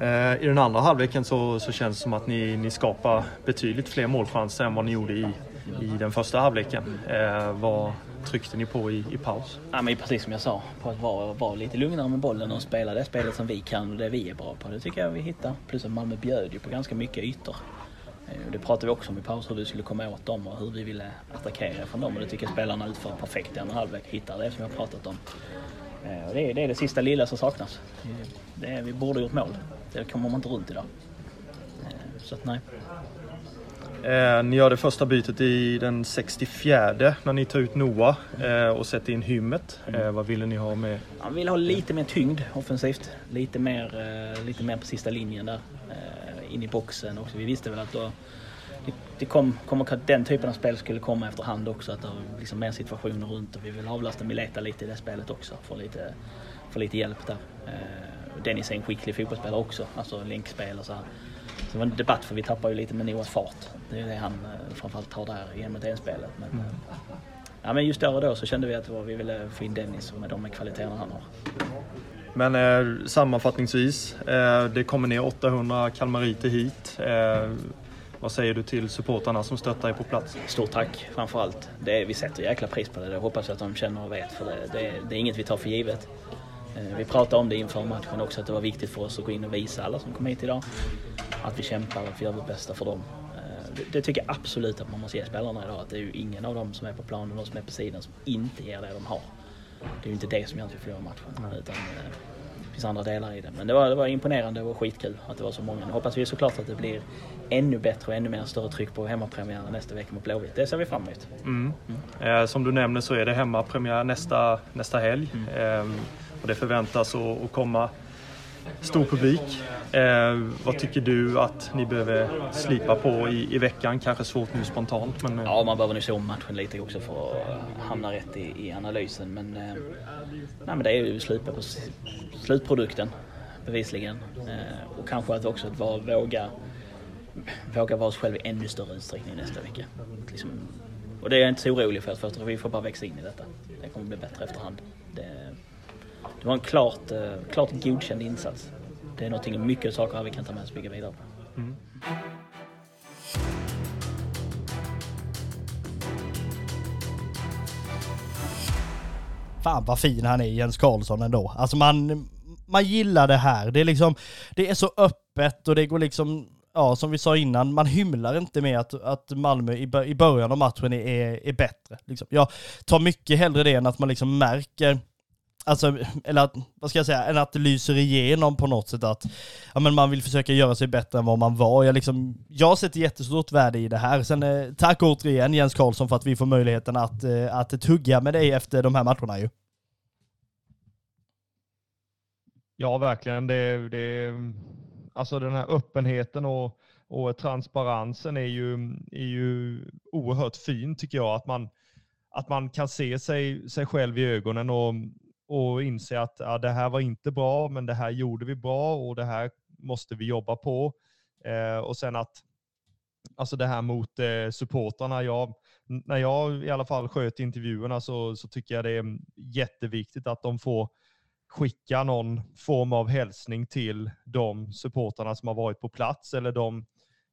Eh, I den andra halvleken så, så känns det som att ni, ni skapar betydligt fler målchanser än vad ni gjorde i, i den första halvleken. Eh, vad tryckte ni på i, i paus? Ja, men precis som jag sa, på att vara, vara lite lugnare med bollen och spela det spelet som vi kan och det vi är bra på. Det tycker jag vi hittar. Plus att Malmö bjöd ju på ganska mycket ytor. Eh, det pratade vi också om i paus, hur vi skulle komma åt dem och hur vi ville attackera från dem. Och det tycker jag spelarna utför perfekt i andra halvlek. Hittar det som jag pratat om. Eh, det, är, det är det sista lilla som saknas. Det är, vi borde gjort mål. Det kommer man inte runt idag. Eh, Så att nej. Eh, ni gör det första bytet i den 64 när ni tar ut Noah eh, och sätter in Hymmet. Eh, vad ville ni ha med? Han vill ha lite mer tyngd offensivt. Lite mer, lite mer på sista linjen där. In i boxen också. Vi visste väl att då, det, det kom, kommer, den typen av spel skulle komma efterhand också. Att det var liksom mer situationer runt och vi vill avlasta Mileta lite i det spelet också. Få lite, få lite hjälp där. Dennis är en skicklig fotbollsspelare också. Alltså länkspel och så här. Så det var en debatt för vi tappar ju lite med Noahs fart. Det är det han eh, framförallt tar där i en mot en-spelet. Men, eh, ja, men just då och då så kände vi att var, vi ville få in Dennis med de kvaliteterna han har. Men eh, sammanfattningsvis, eh, det kommer ner 800 kalmariter hit. Eh, vad säger du till supportarna som stöttar er på plats? Stort tack framförallt. Det är, vi sätter jäkla pris på det. Det hoppas jag att de känner och vet. För det, det, det är inget vi tar för givet. Eh, Vi pratade om det inför matchen också, att det var viktigt för oss att gå in och visa alla som kom hit idag att vi kämpar och att vi gör vårt bästa för dem. Eh, Det, det tycker jag absolut att man måste ge spelarna idag. Att det är ju ingen av dem som är på planen och de som är på sidan som inte ger det de har. Det är ju inte det som gör att vi förlorar matchen. Utan, eh, det finns andra delar i det. Men det var, det var imponerande och skitkul att det var så många. Nu hoppas vi såklart att det blir ännu bättre och ännu mer större tryck på hemmapremiären nästa vecka mot Blåvitt. Det ser vi fram emot. Mm. Eh, som du nämner så är det hemmapremiär nästa, nästa helg. Eh, och det förväntas att, komma stor publik. Eh, vad tycker du att ni behöver slipa på i, i veckan? Kanske svårt nu spontant men... Eh. Ja, man behöver nog se om matchen lite också för att hamna rätt i, i analysen. Men, eh, nej, men det är ju slipa på slutprodukten bevisligen. Eh, och kanske att också att våga, våga vara oss själva i ännu större utsträckning nästa vecka. Liksom, och det är jag inte så orolig för, för att vi får bara växa in i detta. Det kommer bli bättre efterhand. Det, det var en klart, eh, klart godkänd insats. Det är någonting, mycket saker här vi kan ta med oss och bygga vidare på. Fan vad fin han är Jens Karlsson ändå. Alltså man, man gillar det här. Det är liksom, det är så öppet och det går liksom, ja, som vi sa innan, man hymlar inte med att, att Malmö i, i början av matchen är, är bättre. Liksom. Jag tar mycket hellre det än att man liksom märker Alltså, eller att, vad ska jag säga, än att det lyser igenom på något sätt att ja, men man vill försöka göra sig bättre än vad man var. Jag, liksom, jag sätter jättestort värde i det här. Sen eh, tack återigen Jens Karlsson för att vi får möjligheten att, eh, att tugga med dig efter de här matcherna ju. Ja, verkligen. Det, det, alltså den här öppenheten och, och transparensen är ju, är ju oerhört fin tycker jag. Att man, att man kan se sig, sig själv i ögonen och, och inse att ja, det här var inte bra, men det här gjorde vi bra och det här måste vi jobba på. Eh, och sen att, alltså det här mot eh, supportrarna, jag, när jag i alla fall sköt intervjuerna så, så tycker jag det är jätteviktigt att de får skicka någon form av hälsning till de supportrarna som har varit på plats eller de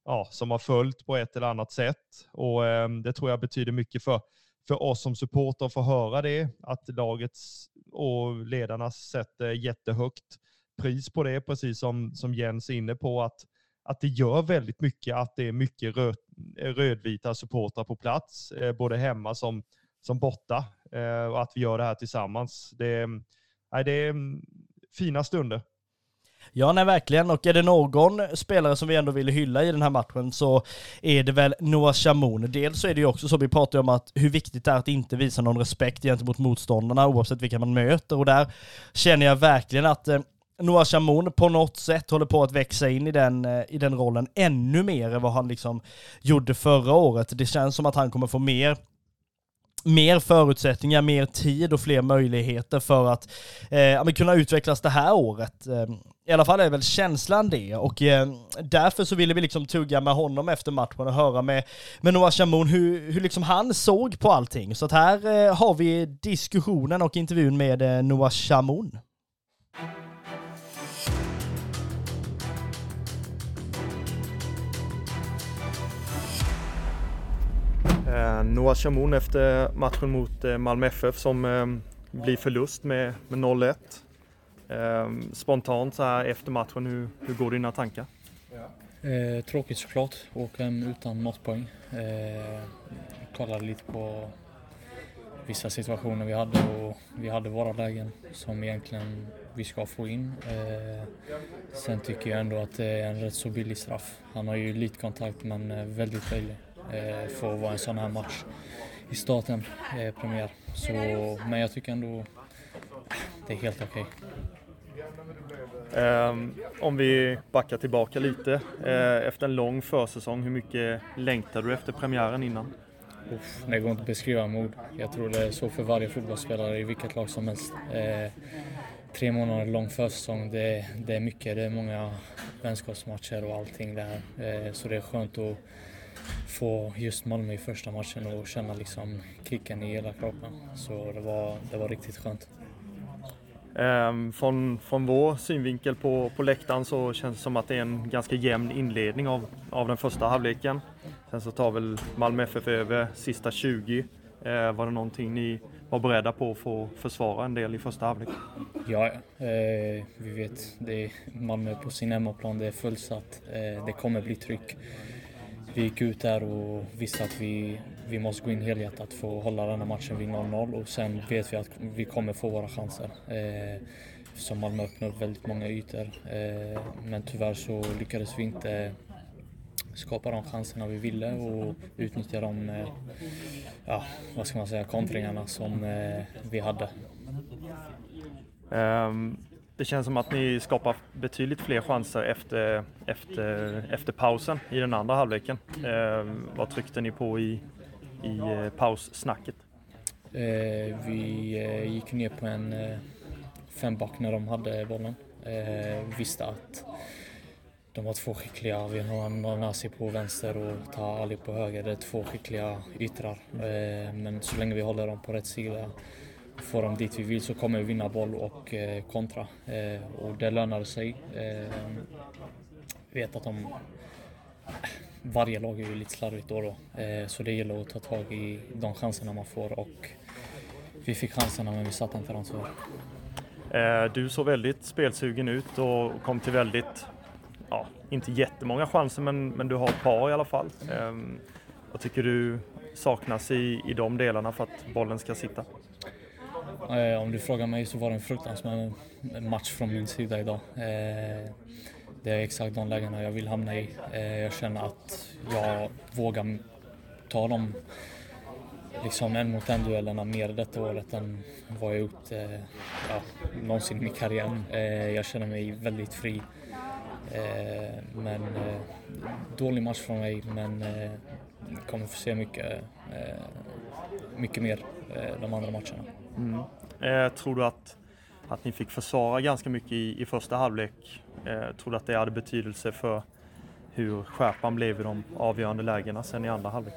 ja, som har följt på ett eller annat sätt. Och eh, Det tror jag betyder mycket för, för oss som supportrar att få höra det, att lagets och ledarna sätter jättehögt pris på det, precis som, som Jens är inne på, att, att det gör väldigt mycket att det är mycket röd, rödvita supportrar på plats, eh, både hemma som, som borta, eh, och att vi gör det här tillsammans. Det, nej, det är fina stunder. Ja, nej verkligen. Och är det någon spelare som vi ändå vill hylla i den här matchen så är det väl Noah Chamoun. Dels så är det ju också så, vi pratar om att hur viktigt det är att inte visa någon respekt gentemot motståndarna oavsett vilka man möter. Och där känner jag verkligen att eh, Noah Chamoun på något sätt håller på att växa in i den, eh, i den rollen ännu mer än vad han liksom gjorde förra året. Det känns som att han kommer få mer mer förutsättningar, mer tid och fler möjligheter för att eh, kunna utvecklas det här året. Ehm, I alla fall är väl känslan det och eh, därför så ville vi liksom tugga med honom efter matchen och höra med, med Noah Shamoun hur, hur liksom han såg på allting. Så att här eh, har vi diskussionen och intervjun med eh, Noah Shamoun. Eh, Noah Chamoun efter matchen mot eh, Malmö FF som eh, blir förlust med, med 0-1. Eh, spontant så här efter matchen, hur, hur går dina tankar? Eh, tråkigt såklart, åka hem utan något poäng. Eh, kollade lite på vissa situationer vi hade och vi hade våra lägen som egentligen vi ska få in. Eh, sen tycker jag ändå att det är en rätt så billig straff. Han har ju lite kontakt men eh, väldigt billig eh, för att vara en sån här match i starten, eh, premiär. Så, men jag tycker ändå det är helt okej. Okay. Um, om vi backar tillbaka lite. Uh, efter en lång försäsong, hur mycket längtar du efter premiären innan? Uff, det går inte att beskriva med ord. Jag tror det är så för varje fotbollsspelare i vilket lag som helst. Eh, tre månader lång försäsong, det, det, är mycket. Det är många vänskapsmatcher och allting där. Eh, så det är skönt att få just Malmö i första matchen och känna liksom kicken i hela kroppen. Så det var, det var riktigt skönt. Um, från, från vår synvinkel på, på läktaren så känns det som att det är en ganska jämn inledning av, av den första halvleken. Sen så tar väl Malmö FF över sista 20. Uh, var det någonting ni var beredda på att få försvara en del i första halvlek? Ja, eh, vi vet det är Malmö på sin hemmaplan, det är fullsatt, eh, det kommer bli tryck vi gick ut där och visste att vi, vi måste gå in helhjärtat för att hålla den här matchen vid 0-0 och sen vet vi att vi kommer få våra chanser. Eh, som Malmö öppnade upp väldigt många ytor. Eh, men tyvärr så lyckades vi inte skapa de chanserna vi ville och utnyttja de, eh, ja, vad ska man säga, kontringarna som eh, vi hade. Um, det känns som att ni skapar betydligt fler chanser efter, efter, efter pausen i den andra halvleken. Eh, vad tryckte ni på i, i eh, paussnacket? Eh, vi eh, gick ner på en eh, femback när de hade bollen. Eh, visste att de var två skickliga. Vi har Nasi på vänster och Ta Ali på höger. Det är två skickliga yttrar. Eh, men så länge vi håller dem på rätt sida får dem dit vi vill så kommer vi vinna boll och eh, kontra. Eh, och det lönar sig. Eh, vet att de... Varje lag är ju lite slarvigt då, då. Eh, så det gäller att ta tag i de chanserna man får och vi fick chanserna men vi satte inte dem tyvärr. Eh, du såg väldigt spelsugen ut och kom till väldigt ja, inte jättemånga chanser men, men du har ett par i alla fall. Ehm, vad tycker du saknas i, i de delarna för att bollen ska sitta? Eh, om du frågar mig så var det en fruktansvärd match från min sida idag. Eh, det är exakt de lägena jag vill hamna i. Eh, jag känner att jag vågar ta dem liksom en mot en duellerna mer detta året än vad jag gjort eh, ja, någonsin i min karriär. Eh, jag känner mig väldigt fri. Eh, men dålig match från mig men kommer få se mycket, mycket mer de andra matcherna. Mm. Eh, tror du att, att ni fick försvara ganska mycket i, i första halvlek? Eh, tror du att det hade betydelse för hur skärpan blev i de avgörande lägena sen i andra halvlek?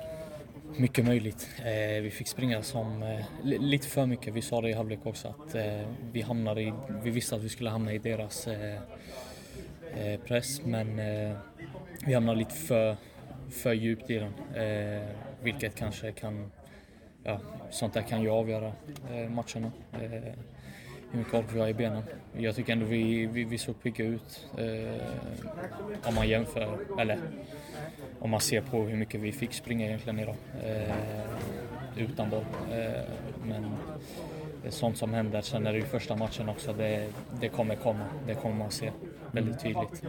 Mycket möjligt. Eh, vi fick springa som eh, lite för mycket. Vi sa det i halvlek också att eh, vi hamnade i, vi visste att vi skulle hamna i deras eh, eh, press men eh, vi hamnade lite för, för djupt i den. Eh, vilket kanske kan ja, sånt där kan ju avgöra eh, matcherna. Eh, hur mycket ork vi har i benen. Jag tycker ändå vi, vi, vi såg pigga ut eh, om man jämför, eller om man ser på hur mycket vi fick springa egentligen idag eh, utan boll. Eh, men det är sånt som händer. Sen är det ju första matchen också. Det, det kommer komma. Det kommer man se väldigt tydligt. Eh,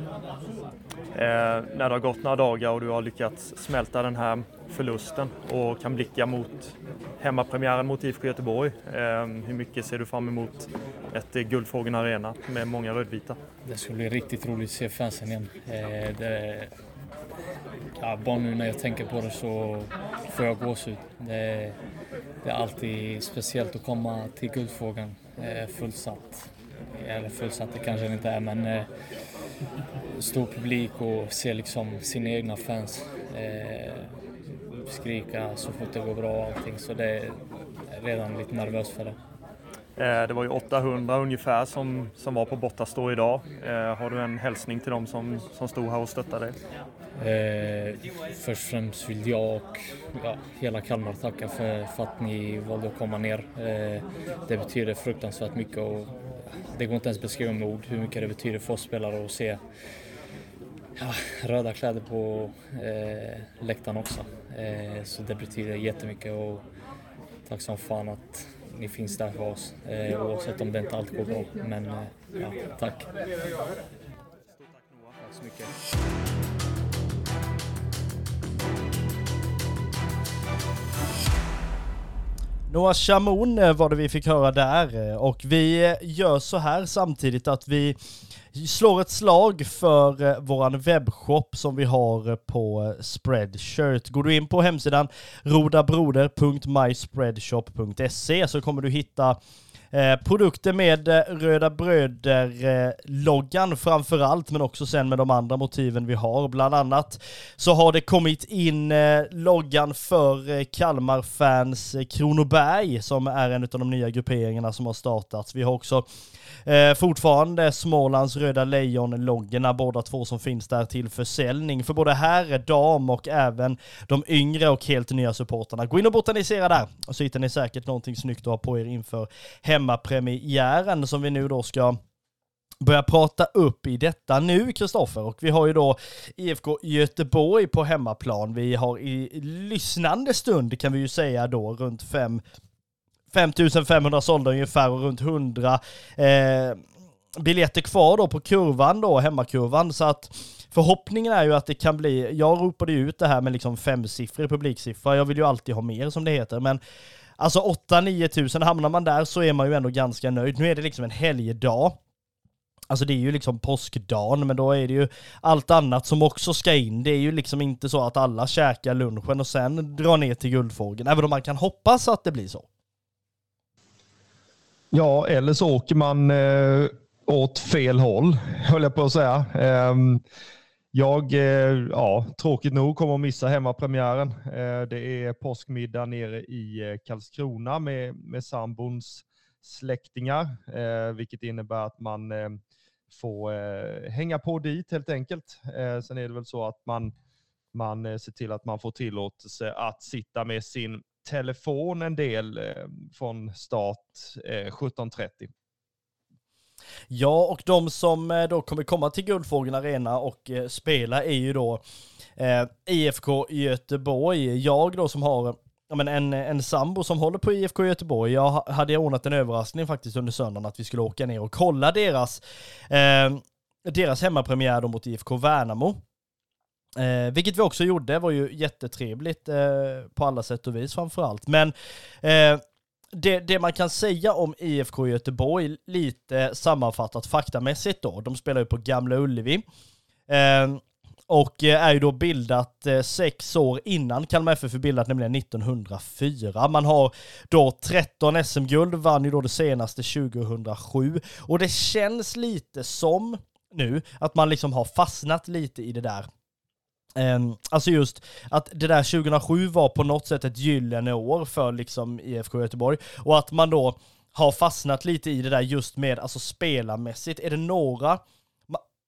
när det har gått några dagar och du har lyckats smälta den här förlusten och kan blicka mot hemmapremiären mot IFK Göteborg. Eh, hur mycket ser du fram emot ett eh, Guldfågeln Arena med många rödvita? Det ska bli riktigt roligt att se fansen igen. Eh, det, ja, bara nu när jag tänker på det så får jag gåshud. Det, det är alltid speciellt att komma till Guldfågeln eh, fullsatt. Eller fullsatt det kanske det inte är men eh, stor publik och se liksom sina egna fans eh, skrika så fort det går bra och allting så det är redan lite nervös för det. Eh, det var ju 800 ungefär som, som var på Bottastå idag. Eh, har du en hälsning till dem som, som stod här och stöttade dig? Eh, först och främst vill jag och ja, hela Kalmar tacka för, för, att ni valde att komma ner. Eh, det betyder fruktansvärt mycket och det går inte ens beskriva med ord hur mycket det betyder för oss spelare att se ja, röda kläder på eh, läktaren också. Eh, så det betyder jättemycket och tack som fan att ni finns där för oss eh, oavsett om det inte alltid går bra. Men eh, ja, tack. Stort tack Noah. Tack så mycket. Noah Chamoun eh, var det vi fick höra där eh, och vi eh, gör så här samtidigt att vi slår ett slag för eh, våran webbshop som vi har eh, på eh, Spreadshirt. Går du in på hemsidan rodabroder.myspreadshop.se så kommer du hitta Eh, produkter med eh, Röda Bröder-loggan eh, framför allt, men också sen med de andra motiven vi har. Bland annat så har det kommit in eh, loggan för Kalmar-fans Kronoberg, som är en av de nya grupperingarna som har startats. Vi har också Eh, fortfarande Smålands Röda Lejon-loggorna, båda två som finns där till försäljning för både herr, dam och även de yngre och helt nya supporterna. Gå in och botanisera där, så hittar ni säkert någonting snyggt att ha på er inför hemmapremiären som vi nu då ska börja prata upp i detta nu, Kristoffer. Och vi har ju då IFK Göteborg på hemmaplan. Vi har i lyssnande stund, kan vi ju säga då, runt 5 5500 sålda ungefär och runt 100 eh, biljetter kvar då på kurvan då, hemmakurvan. Så att förhoppningen är ju att det kan bli, jag ropade ju ut det här med liksom femsiffrig publiksiffra, jag vill ju alltid ha mer som det heter, men alltså 8-9 tusen, hamnar man där så är man ju ändå ganska nöjd. Nu är det liksom en helgdag. Alltså det är ju liksom påskdagen, men då är det ju allt annat som också ska in. Det är ju liksom inte så att alla käkar lunchen och sen drar ner till Guldfågeln, även om man kan hoppas att det blir så. Ja, eller så åker man eh, åt fel håll, höll jag på att säga. Eh, jag, eh, ja, tråkigt nog, kommer att missa hemmapremiären. Eh, det är påskmiddag nere i eh, Karlskrona med, med sambons släktingar, vilket innebär att man får hänga på dit helt enkelt. sen är det väl så att man, man ser till att man får tillåtelse att sitta med sin telefon en del från start 17.30. Ja, och de som eh, då kommer komma till Guldfågeln Arena och eh, spela är ju då eh, IFK Göteborg. Jag då som har ja, men en, en sambo som håller på IFK Göteborg. Jag hade ordnat en överraskning faktiskt under söndagen att vi skulle åka ner och kolla deras, eh, deras hemmapremiär då mot IFK Värnamo. Eh, vilket vi också gjorde, det var ju jättetrevligt eh, på alla sätt och vis framförallt. Men eh, det, det, man kan säga om IFK Göteborg, lite sammanfattat faktamässigt då, de spelar ju på Gamla Ullevi. Ehm, eh, och är ju då bildat eh, sex år innan Kalmar FF är bildat, nämligen 1904. Man har då 13 SM-guld, vann ju då det senaste 2007. Och det känns lite som nu att man liksom har fastnat lite i det där Ehm, alltså just att det där 2007 var på något sätt ett gyllene år för liksom IFK Göteborg och att man då har fastnat lite i det där just med, alltså spelarmässigt, är det några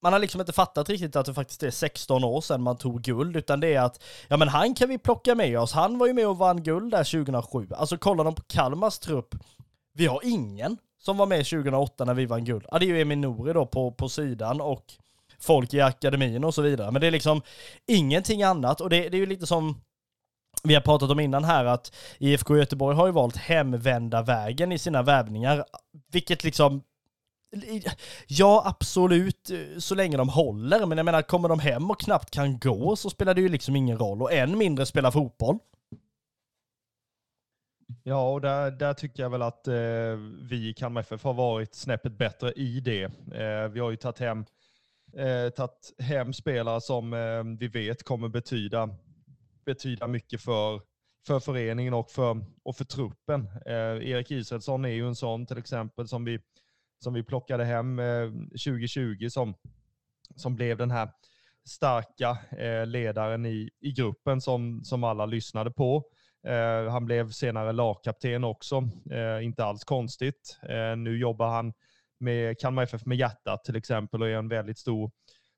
man har liksom inte fattat riktigt att det faktiskt är 16 år sedan man tog guld, utan det är att, ja men han kan vi plocka med oss, han var ju med och vann guld där 2007. Alltså kollar de på Kalmars trupp, vi har ingen som var med 2008 när vi vann guld. Ja det är ju Emin Nouri då på, på sidan och folk i akademin och så vidare. Men det är liksom ingenting annat och det, det är ju lite som vi har pratat om innan här att IFK Göteborg har ju valt hemvända vägen i sina värvningar, vilket liksom Ja, absolut, eh, så länge de håller. Men jag menar, kommer de hem och knappt kan gå så spelar det ju liksom ingen roll. Och än mindre spela fotboll. Ja, och där, där tycker jag väl att eh, vi i Kalmar FF har varit snäppet bättre i det. Eh, vi har ju tagit hem eh, tagit hem spelare som eh, vi vet kommer betyda, betyda mycket för, för föreningen och för, och för truppen. Eh, Erik Israelsson är ju en sån till exempel som vi, som vi plockade hem eh, 2020 som, som blev den här starka eh, ledaren i, i gruppen som, som alla lyssnade på. Eh, han blev senare lagkapten också, eh, inte alls konstigt. Eh, nu jobbar han med Kalmar FF med hjärtat till exempel och är en väldigt stor,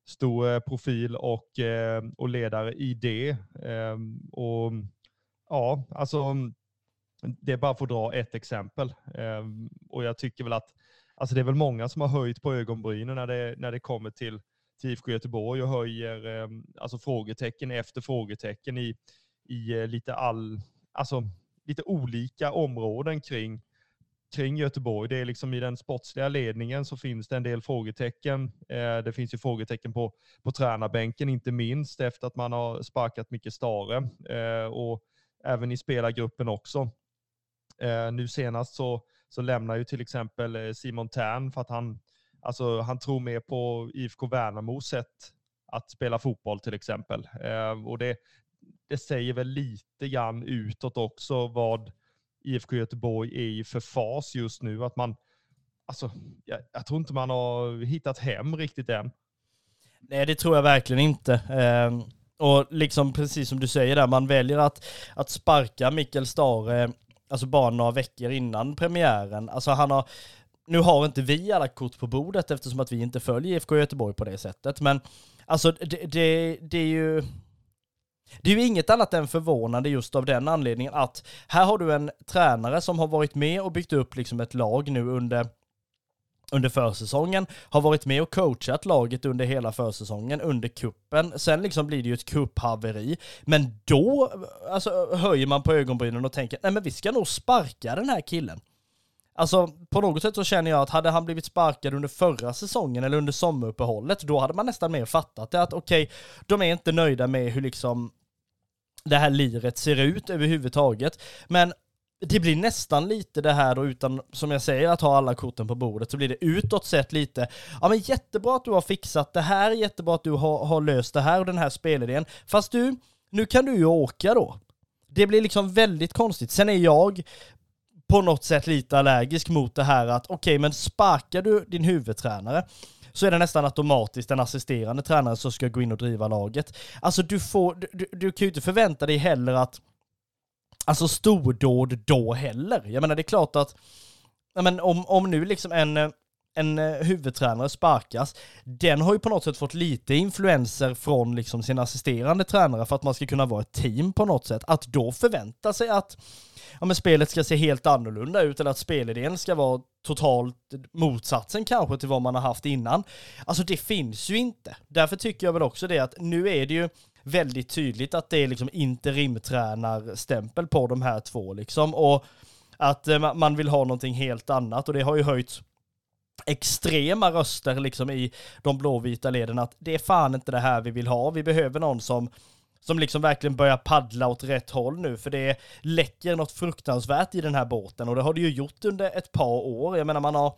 stor eh, profil och, eh, och ledare i det. Ehm, och ja, alltså det är bara för att dra ett exempel. Ehm, och jag tycker väl att alltså det är väl många som har höjt på ögonbrynen när det, när det kommer till, till IFK Göteborg och höjer ehm, alltså frågetecken efter frågetecken i, i eh, lite all, alltså lite olika områden kring kring Göteborg. Det är liksom i den sportsliga ledningen så finns det en del frågetecken. Eh, det finns ju frågetecken på, på tränarbänken, inte minst efter att man har sparkat mycket Stare eh, och även i spelargruppen också. Eh, nu senast så, så lämnar ju till exempel Simon Tern för att han, alltså, han tror mer på IFK Värnamos sätt att spela fotboll till exempel. Och det, det säger väl lite grann utåt också vad IFK Göteborg är i för fas just nu. Att man, alltså, jag, jag tror inte man har hittat hem riktigt än. Nej, det tror jag verkligen inte. Eh, och liksom precis som du säger där, man väljer att, att sparka Mikkel Stare, alltså bara några veckor innan premiären. Alltså han har, nu har inte vi alla kort på bordet eftersom att vi inte följer IFK Göteborg på det sättet, men alltså det, det, det är ju det är ju inget annat än förvånande just av den anledningen att här har du en tränare som har varit med och byggt upp liksom ett lag nu under under försäsongen, har varit med och coachat laget under hela försäsongen, under kuppen. Sen liksom blir det ju ett kupphaveri. Men då alltså, höjer man på ögonbrynen och tänker, nej men vi ska nog sparka den här killen. Alltså på något sätt så känner jag att hade han blivit sparkad under förra säsongen eller under sommaruppehållet, då hade man nästan mer fattat det att okej, okay, de är inte nöjda med hur liksom det här liret ser ut överhuvudtaget. Men det blir nästan lite det här då utan, som jag säger, att ha alla korten på bordet, så blir det utåt sett lite, ja men jättebra att du har fixat det här, jättebra att du har, har löst det här och den här spelidén. Fast du, nu kan du ju åka då. Det blir liksom väldigt konstigt. Sen är jag på något sätt lite allergisk mot det här att okej, okay, men sparkar du din huvudtränare så är det nästan automatiskt en assisterande tränare som ska gå in och driva laget. Alltså du får, du, du kan ju inte förvänta dig heller att, alltså stordåd då heller. Jag menar det är klart att, men om, om nu liksom en, eh, en eh, huvudtränare sparkas, den har ju på något sätt fått lite influenser från liksom sin assisterande tränare för att man ska kunna vara ett team på något sätt. Att då förvänta sig att ja, men spelet ska se helt annorlunda ut eller att spelidén ska vara totalt motsatsen kanske till vad man har haft innan. Alltså det finns ju inte. Därför tycker jag väl också det att nu är det ju väldigt tydligt att det är liksom interimtränarstämpel på de här två liksom och att eh, man vill ha någonting helt annat och det har ju höjts extrema röster liksom i de blåvita leden att det är fan inte det här vi vill ha. Vi behöver någon som som liksom verkligen börjar paddla åt rätt håll nu, för det läcker något fruktansvärt i den här båten och det har det ju gjort under ett par år. Jag menar man har,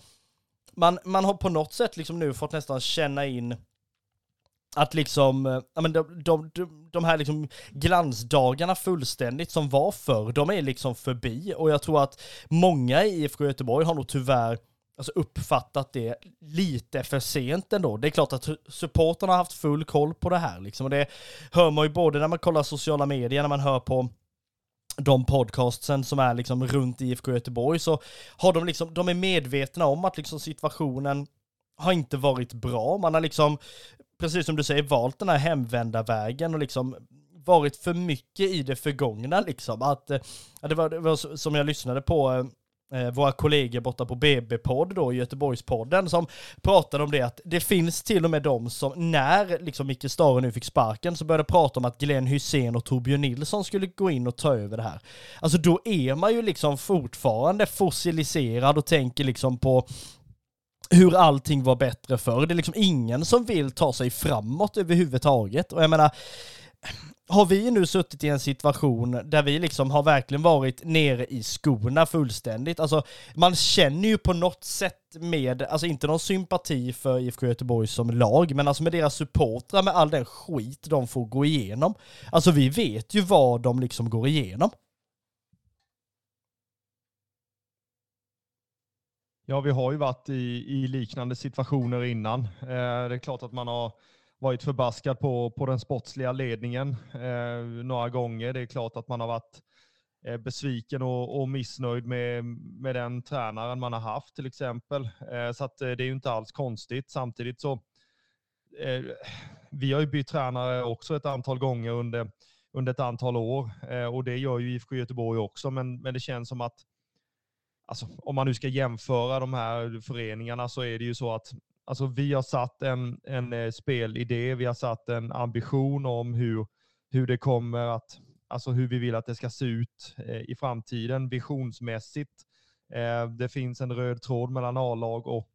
man, man har på något sätt liksom nu fått nästan känna in att liksom, eh, ja men de, de, de, de här liksom glansdagarna fullständigt som var förr, de är liksom förbi och jag tror att många i IFK Göteborg har nog tyvärr alltså uppfattat det lite för sent ändå. Det är klart att supporterna har haft full koll på det här liksom och det hör man ju både när man kollar sociala medier, när man hör på de podcastsen som är liksom runt IFK Göteborg så har de liksom, de är medvetna om att liksom situationen har inte varit bra. Man har liksom, precis som du säger, valt den här hemvändarvägen och liksom varit för mycket i det förgångna liksom. Att, eh, ja, det, var, det var som jag lyssnade på eh, Eh, våra kollegor borta på BB-podd då, Göteborgspodden, som pratade om det att det finns till och med de som, när liksom Micke Stare nu fick sparken, så började prata om att Glenn Hussein och Torbjörn Nilsson skulle gå in och ta över det här. Alltså då är man ju liksom fortfarande fossiliserad och tänker liksom på hur allting var bättre förr. Det är liksom ingen som vill ta sig framåt överhuvudtaget. Och jag menar, har vi nu suttit i en situation där vi liksom har verkligen varit nere i skorna fullständigt. Alltså man känner ju på något sätt med, alltså inte någon sympati för IFK Göteborg som lag, men alltså med deras supportrar med all den skit de får gå igenom. Alltså vi vet ju vad de liksom går igenom. Ja, vi har ju varit i, i liknande situationer innan. Eh, det är klart att man har varit förbaskad på, på den sportsliga ledningen eh, några gånger. Det är klart att man har varit eh, besviken och, och, missnöjd med, med den tränaren man har haft till exempel. Eh, så att, eh, det är ju inte alls konstigt. Samtidigt så, eh, vi har ju bytt tränare också ett antal gånger under, under ett antal år eh, och det gör ju IFK Göteborg också, men, men det känns som att Alltså, om man nu ska jämföra de här föreningarna så är det ju så att Alltså vi har satt en, en eh, spelidé, vi har satt en ambition om hur, hur det kommer att, alltså hur vi vill att det ska se ut eh, i framtiden visionsmässigt. Eh, det finns en röd tråd mellan A-lag och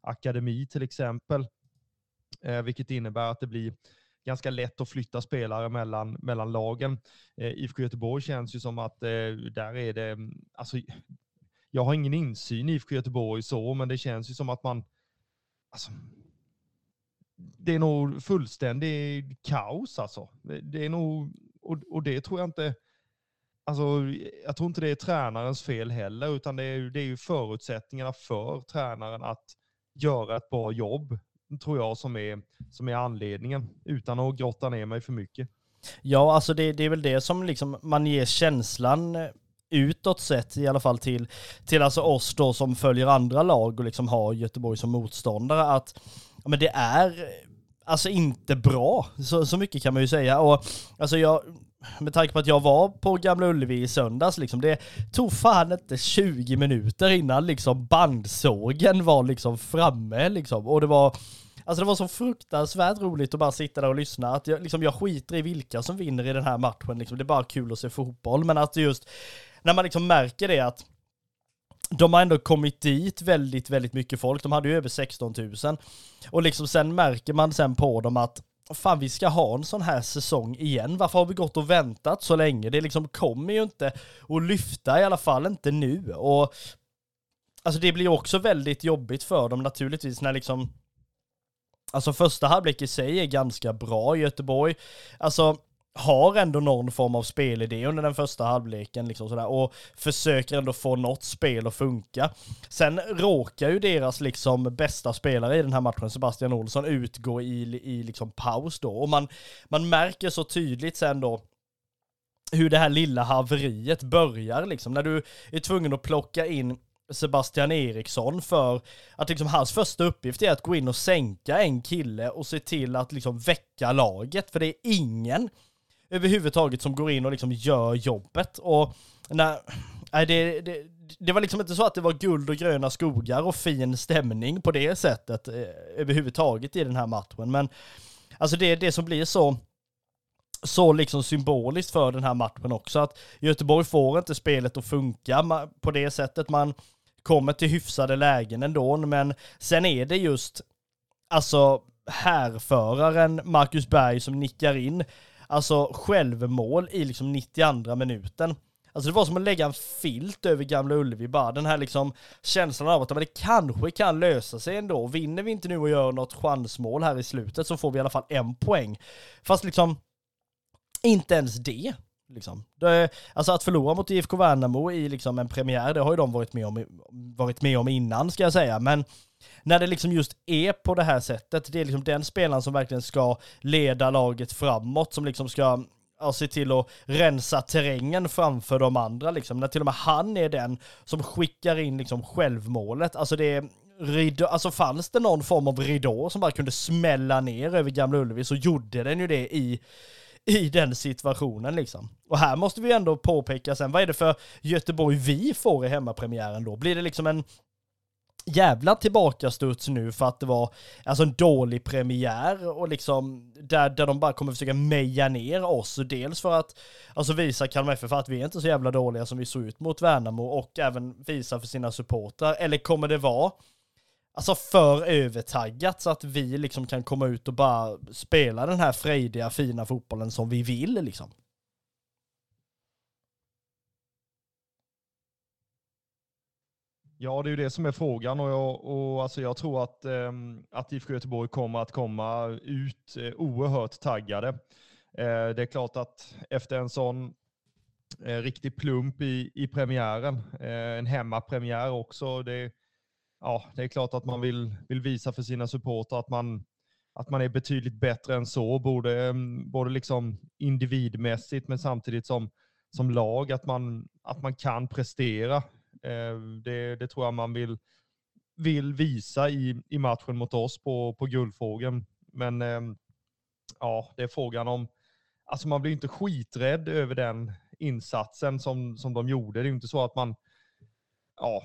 akademi till exempel, vilket innebär att det blir ganska lätt att flytta spelare mellan, mellan lagen. IFK Göteborg känns ju som att där är det, alltså jag har ingen insyn i IFK Göteborg så, men det känns ju som att man Alltså, det är nog fullständig kaos alltså. Det är nog, och, och det tror jag inte, alltså, jag tror inte det är tränarens fel heller, utan det är, det är ju förutsättningarna för tränaren att göra ett bra jobb, tror jag, som är, som är anledningen, utan att grotta ner mig för mycket. Ja, alltså det, det är väl det som liksom man ger känslan eh, utåt sett i alla fall till, till alltså oss då som följer andra lag och liksom har Göteborg som motståndare att ja, men det är alltså inte bra. Så, så mycket kan man ju säga. Och alltså jag, med tanke på att jag var på Gamla Ullevi i söndags, liksom, det tog fan inte 20 minuter innan liksom bandsågen var liksom framme liksom. Och det var Alltså det var så fruktansvärt roligt att bara sitta där och lyssna. Att jag, liksom, jag skiter i vilka som vinner i den här matchen. Liksom. Det är bara kul att se fotboll. Men att just när man liksom märker det att de har ändå kommit dit väldigt, väldigt mycket folk. De hade ju över 16 000. Och liksom sen märker man sen på dem att fan vi ska ha en sån här säsong igen. Varför har vi gått och väntat så länge? Det liksom kommer ju inte att lyfta, i alla fall inte nu. Och alltså det blir också väldigt jobbigt för dem naturligtvis när liksom Alltså första halvlek i sig är ganska bra i Göteborg. Alltså har ändå någon form av spelidé under den första halvleken liksom sådär, och försöker ändå få något spel att funka. Sen råkar ju deras liksom bästa spelare i den här matchen, Sebastian Olsson, utgå i, i liksom paus då. Och man, man märker så tydligt sen då hur det här lilla haveriet börjar liksom, när du är tvungen att plocka in Sebastian Eriksson för att liksom hans första uppgift är att gå in och sänka en kille och se till att liksom väcka laget. För det är ingen överhuvudtaget som går in och liksom gör jobbet. Och när, nej, det, det, det var liksom inte så att det var guld och gröna skogar och fin stämning på det sättet eh, överhuvudtaget i den här matchen. Men alltså det, det som blir så så liksom symboliskt för den här matchen också. Att Göteborg får inte spelet att funka på det sättet. Man kommer till hyfsade lägen ändå, men sen är det just alltså härföraren Marcus Berg som nickar in, alltså självmål i liksom 92 minuten. Alltså det var som att lägga en filt över Gamla Ullevi bara, den här liksom känslan av att det kanske kan lösa sig ändå. Vinner vi inte nu och gör något chansmål här i slutet så får vi i alla fall en poäng. Fast liksom, inte ens det. Liksom. Det, alltså att förlora mot IFK Värnamo i liksom en premiär, det har ju de varit med, om, varit med om innan ska jag säga. Men när det liksom just är på det här sättet, det är liksom den spelaren som verkligen ska leda laget framåt, som liksom ska ja, se till att rensa terrängen framför de andra liksom. När till och med han är den som skickar in liksom självmålet. Alltså det är ridå, alltså fanns det någon form av ridå som bara kunde smälla ner över Gamla Ullevi så gjorde den ju det i i den situationen liksom. Och här måste vi ändå påpeka sen, vad är det för Göteborg vi får i hemmapremiären då? Blir det liksom en jävla tillbakastuds nu för att det var alltså en dålig premiär och liksom där, där de bara kommer försöka meja ner oss. Dels för att alltså visa Kalmar FF att vi är inte så jävla dåliga som vi såg ut mot Värnamo och även visa för sina supportrar. Eller kommer det vara alltså för övertaggat så att vi liksom kan komma ut och bara spela den här frejdiga fina fotbollen som vi vill liksom? Ja, det är ju det som är frågan och jag, och alltså jag tror att, eh, att IFK Göteborg kommer att komma ut eh, oerhört taggade. Eh, det är klart att efter en sån eh, riktig plump i, i premiären, eh, en hemmapremiär också, det, ja, det är klart att man vill, vill visa för sina supportrar att man, att man är betydligt bättre än så, både, ehm, både liksom individmässigt men samtidigt som, som lag, att man, att man kan prestera Eh, det, det tror jag man vill, vill visa i, i matchen mot oss på, på Guldfågeln. Men ehm, ja, det är frågan om, alltså man blir inte skiträdd över den insatsen som, som de gjorde. Det är inte så att man ja,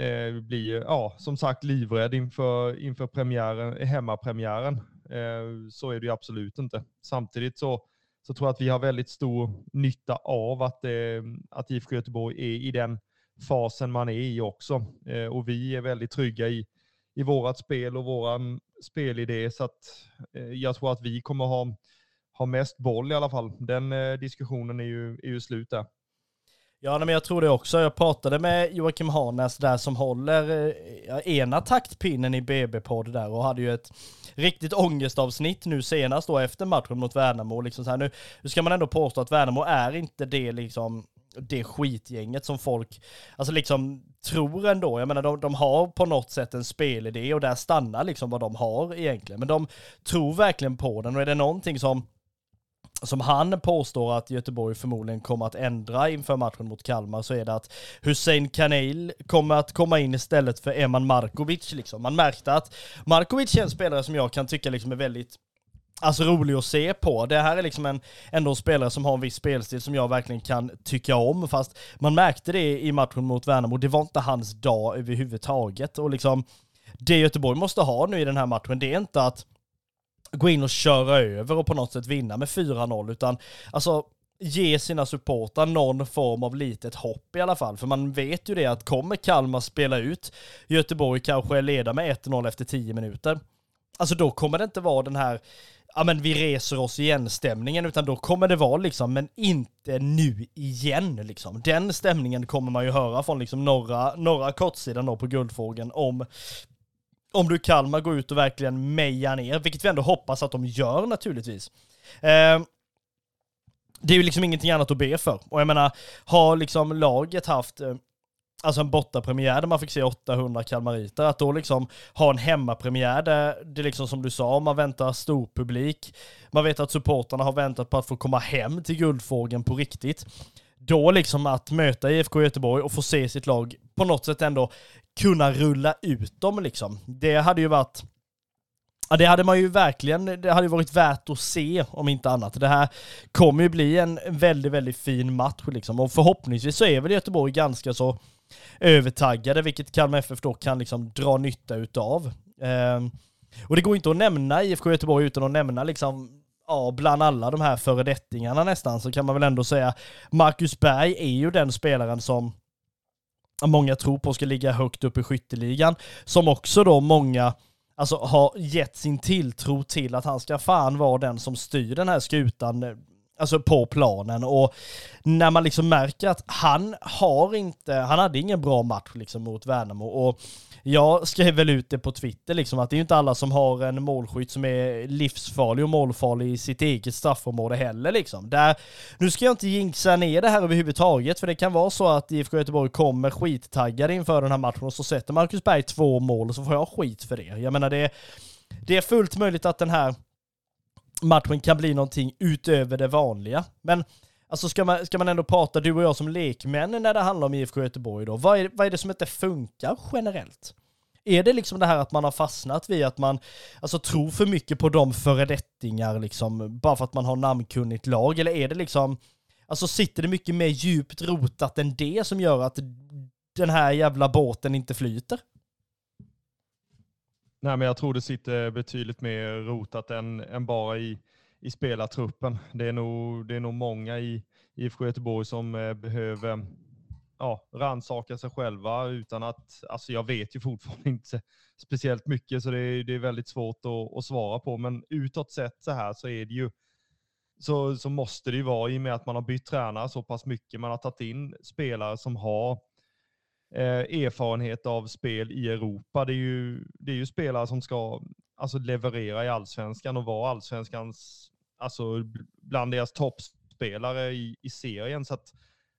eh, blir ja, som sagt livrädd inför, inför premiären, hemmapremiären. Eh, så är det ju absolut inte. Samtidigt så, så tror jag att vi har väldigt stor nytta av att, eh, att IFK Göteborg är i den fasen man är i också. Eh, och vi är väldigt trygga i, i vårat spel och våran spelidé. Så att eh, jag tror att vi kommer ha, ha mest boll i alla fall. Den eh, diskussionen är ju, är ju slut där. Ja, men jag tror det också. Jag pratade med Joakim Harnäs där som håller eh, ena taktpinnen i BB-podd där och hade ju ett riktigt ångestavsnitt nu senast då efter matchen mot Värnamo. Liksom så här, nu, nu ska man ändå påstå att Värnamo är inte det liksom det skitgänget som folk, alltså liksom tror ändå, jag menar de, de har på något sätt en spelidé och där stannar liksom vad de har egentligen. Men de tror verkligen på den och är det någonting som som han påstår att Göteborg förmodligen kommer att ändra inför matchen mot Kalmar så är det att Hussein Kanil kommer att komma in istället för Eman Markovic. Liksom. Man märkte att Markovic är en spelare som jag kan tycka liksom är väldigt alltså rolig att se på. Det här är liksom en, ändå en spelare som har en viss spelstil som jag verkligen kan tycka om, fast man märkte det i matchen mot Värnamo, det var inte hans dag överhuvudtaget. Och liksom, det Göteborg måste ha nu i den här matchen, det är inte att gå in och köra över och på något sätt vinna med 4-0, utan alltså ge sina supportrar någon form av litet hopp i alla fall. För man vet ju det att kommer Kalmar spela ut Göteborg kanske leda med 1-0 efter 10 minuter, alltså då kommer det inte vara den här ja men vi reser oss igen stämningen, utan då kommer det vara liksom, men inte nu igen liksom. Den stämningen kommer man ju höra från liksom norra, norra kortsidan då på Guldfågeln om om du Kalmar går ut och verkligen mejar ner, vilket vi ändå hoppas att de gör naturligtvis. Eh, det är ju liksom ingenting annat att be för. Och jag menar, har liksom laget haft eh, alltså en bortapremiär där man fick se 800 kalmariter, att då liksom ha en hemmapremiär där det liksom som du sa, man väntar stor publik, man vet att supportrarna har väntat på att få komma hem till Guldfågeln på riktigt. då liksom att möta IFK Göteborg och få se sitt lag på något sätt ändå kunna rulla ut dem liksom. Det hade ju varit Ja, det hade man ju verkligen, det hade ju varit värt att se om inte annat. Det här kommer ju bli en väldigt, väldigt fin match liksom. Och förhoppningsvis så är väl Göteborg ganska så övertaggade, vilket Kalmar FF då kan liksom dra nytta utav. Ehm, och det går inte att nämna IFK Göteborg utan att nämna liksom ja, bland alla de här föredettingarna nästan, så kan man väl ändå säga Marcus Berg är ju den spelaren som många tror på ska ligga högt upp i skytteligan, som också då många alltså har gett sin tilltro till att han ska fan vara den som styr den här skutan alltså på planen och när man liksom märker att han har inte, han hade ingen bra match liksom mot Värnamo och jag skrev väl ut det på Twitter liksom att det är ju inte alla som har en målskytt som är livsfarlig och målfarlig i sitt eget straffområde heller liksom. Där, nu ska jag inte jinxa ner det här överhuvudtaget för det kan vara så att IFK Göteborg kommer skittaggade inför den här matchen och så sätter Marcus Berg två mål och så får jag skit för det. Jag menar det, det är fullt möjligt att den här matchen kan bli någonting utöver det vanliga. Men Alltså ska man, ska man ändå prata, du och jag som lekmän, när det handlar om IFK Göteborg då, vad är, vad är det som inte funkar generellt? Är det liksom det här att man har fastnat vid att man alltså, tror för mycket på de föredettingar liksom, bara för att man har namnkunnigt lag? Eller är det liksom, alltså sitter det mycket mer djupt rotat än det som gör att den här jävla båten inte flyter? Nej, men jag tror det sitter betydligt mer rotat än, än bara i i spelartruppen. Det är nog, det är nog många i IFK Göteborg som eh, behöver ja, rannsaka sig själva utan att, alltså jag vet ju fortfarande <laughs> inte speciellt mycket så det är, det är väldigt svårt att, att svara på. Men utåt sett så här så är det ju så, så måste det ju vara i och med att man har bytt tränare så pass mycket. Man har tagit in spelare som har eh, erfarenhet av spel i Europa. Det är ju, det är ju spelare som ska alltså leverera i allsvenskan och vara allsvenskans, alltså bland deras toppspelare i, i serien. Så att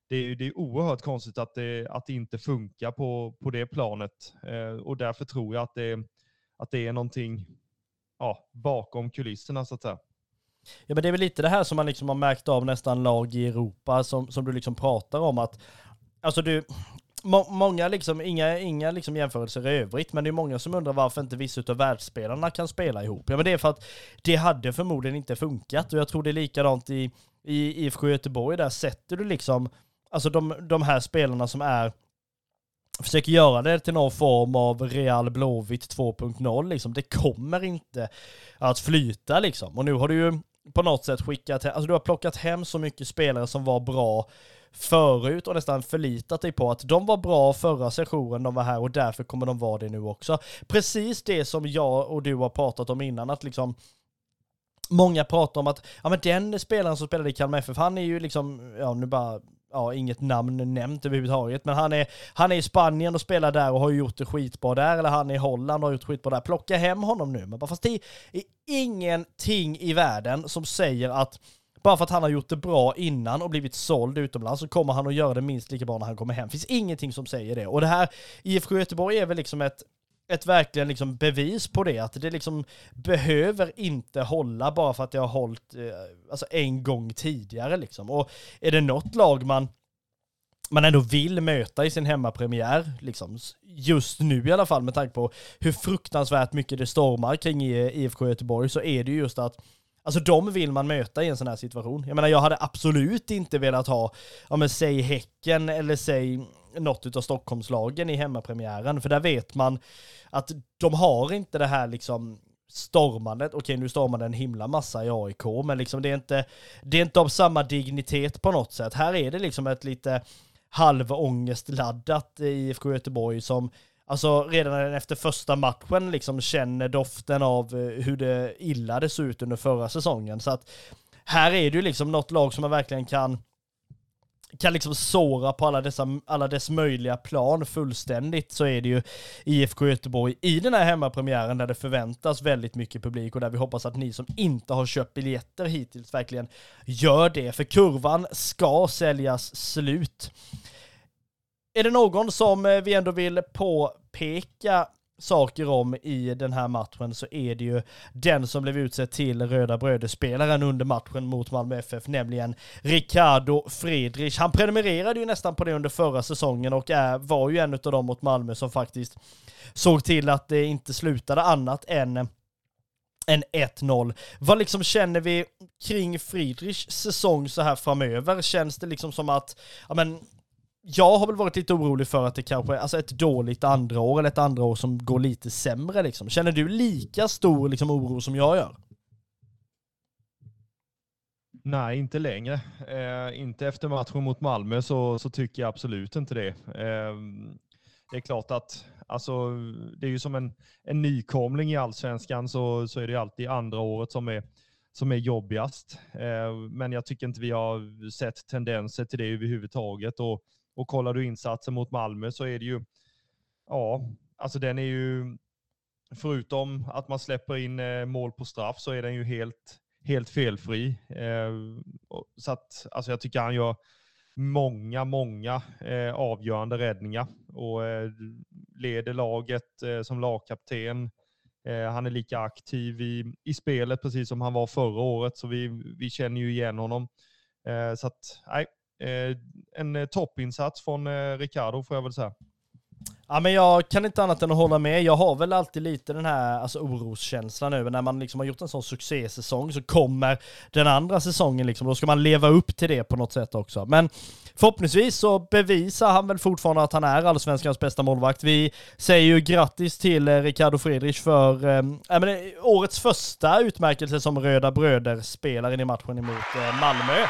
det är, det är oerhört konstigt att det, att det inte funkar på, på det planet. Eh, och därför tror jag att det, att det är någonting ja, bakom kulisserna så att säga. Ja men det är väl lite det här som man liksom har märkt av nästan lag i Europa som, som du liksom pratar om att Alltså du, må, många liksom, inga, inga liksom jämförelser i övrigt, men det är många som undrar varför inte vissa av världsspelarna kan spela ihop. Ja men det är för att det hade förmodligen inte funkat och jag tror det är likadant i, i IFK Göteborg, där sätter du liksom, alltså de, de här spelarna som är försöker göra det till någon form av Real Blåvitt 2.0 liksom. Det kommer inte att flyta liksom. Och nu har du ju på något sätt skickat, alltså du har plockat hem så mycket spelare som var bra förut och nästan förlitat dig på att de var bra förra sessionen de var här och därför kommer de vara det nu också. Precis det som jag och du har pratat om innan, att liksom Många pratar om att, ja men den spelaren som spelade i Kalmar FF, han är ju liksom, ja nu bara, ja inget namn nämnt överhuvudtaget, men han är, han är i Spanien och spelar där och har gjort det skitbra där, eller han är i Holland och har gjort skitbra där. Plocka hem honom nu, men bara fast det är ingenting i världen som säger att bara för att han har gjort det bra innan och blivit såld utomlands så kommer han att göra det minst lika bra när han kommer hem. Det finns ingenting som säger det. Och det här, IFK Göteborg är väl liksom ett ett verkligen liksom bevis på det, att det liksom behöver inte hålla bara för att det har hållit eh, alltså en gång tidigare liksom. Och är det något lag man man ändå vill möta i sin hemmapremiär, liksom, just nu i alla fall med tanke på hur fruktansvärt mycket det stormar kring IFK Göteborg, så är det ju just att Alltså de vill man möta i en sån här situation. Jag menar jag hade absolut inte velat ha, ja men säg Häcken eller säg något av Stockholmslagen i hemmapremiären, för där vet man att de har inte det här liksom stormandet, okej nu stormar det en himla massa i AIK, men liksom det är inte, det är inte av samma dignitet på något sätt. Här är det liksom ett lite halvångestladdat IFK Göteborg som Alltså redan efter första matchen liksom känner doften av eh, hur det illa det såg ut under förra säsongen. Så att här är det ju liksom något lag som man verkligen kan kan liksom såra på alla, dessa, alla dess möjliga plan fullständigt så är det ju IFK Göteborg i den här hemmapremiären där det förväntas väldigt mycket publik och där vi hoppas att ni som inte har köpt biljetter hittills verkligen gör det, för kurvan ska säljas slut. Är det någon som eh, vi ändå vill påpeka saker om i den här matchen så är det ju den som blev utsedd till Röda Bröder-spelaren under matchen mot Malmö FF, nämligen Ricardo Friedrich. Han prenumererade ju nästan på det under förra säsongen och är, var ju en av dem mot Malmö som faktiskt såg till att det inte slutade annat än än 1-0. Vad liksom känner vi kring Friedrichs säsong så här framöver? Känns det liksom som att, ja men, jag har väl varit lite orolig för att det kanske är alltså ett dåligt andra år eller ett andra år som går lite sämre liksom. Känner du lika stor liksom oro som jag gör? Nej, inte längre. Eh, inte efter matchen mot Malmö så, så tycker jag absolut inte det. Eh, det är klart att alltså, det är ju som en, en nykomling i allsvenskan så, så är det alltid andra året som är, som är jobbigast. Eh, men jag tycker inte vi har sett tendenser till det överhuvudtaget. Och, och kollar du insatsen mot Malmö så är det ju, ja, alltså den är ju, förutom att man släpper in eh, mål på straff så är den ju helt, helt felfri. Eh, så att, alltså jag tycker han gör många, många eh, avgörande räddningar och leder laget som lagkapten. Han är lika aktiv i, i spelet precis som han var förra året, så vi, vi känner ju igen honom. Så att, nej, en eh, toppinsats från eh, Ricardo får jag väl säga. Ja men jag kan inte annat än att hålla med. Jag har väl alltid lite den här alltså, oroskänslan över när man liksom har gjort en sån succésäsong så kommer den andra säsongen liksom. Då ska man leva upp till det på något sätt också. Men förhoppningsvis så bevisar han väl fortfarande att han är allsvenskans bästa målvakt. Vi säger ju grattis till eh, Ricardo Friedrich för eh, men, årets första utmärkelse som Röda Bröder-spelaren i matchen emot eh, Malmö.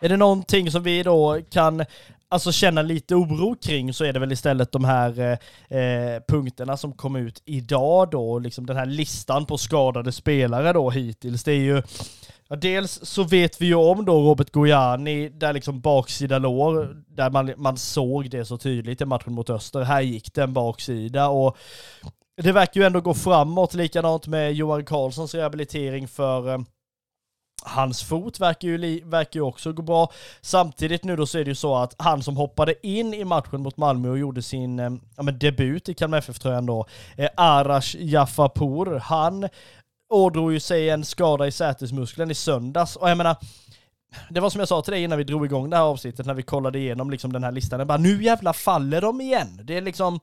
Är det någonting som vi då kan alltså känna lite oro kring så är det väl istället de här eh, eh punkterna som kom ut idag då, liksom den här listan på skadade spelare då hittills. Det är ju, ja, dels så vet vi ju om då Robert Gojani, där liksom baksida lår, där man, man såg det så tydligt i matchen mot Öster. Här gick det en baksida och det verkar ju ändå gå framåt, likadant med Johan Karlssons rehabilitering för eh, Hans fot verkar ju, verkar ju också gå bra. Samtidigt nu då så är det ju så att han som hoppade in i matchen mot Malmö och gjorde sin eh, ja, men debut i Kalmar FF-tröjan då, eh, Arash Jaffapour, han ådrog ju sig en skada i sätesmuskeln i söndags. Och jag menar, det var som jag sa till dig innan vi drog igång det här avsnittet, när vi kollade igenom liksom den här listan. Jag bara, nu jävla faller de igen. Det är liksom,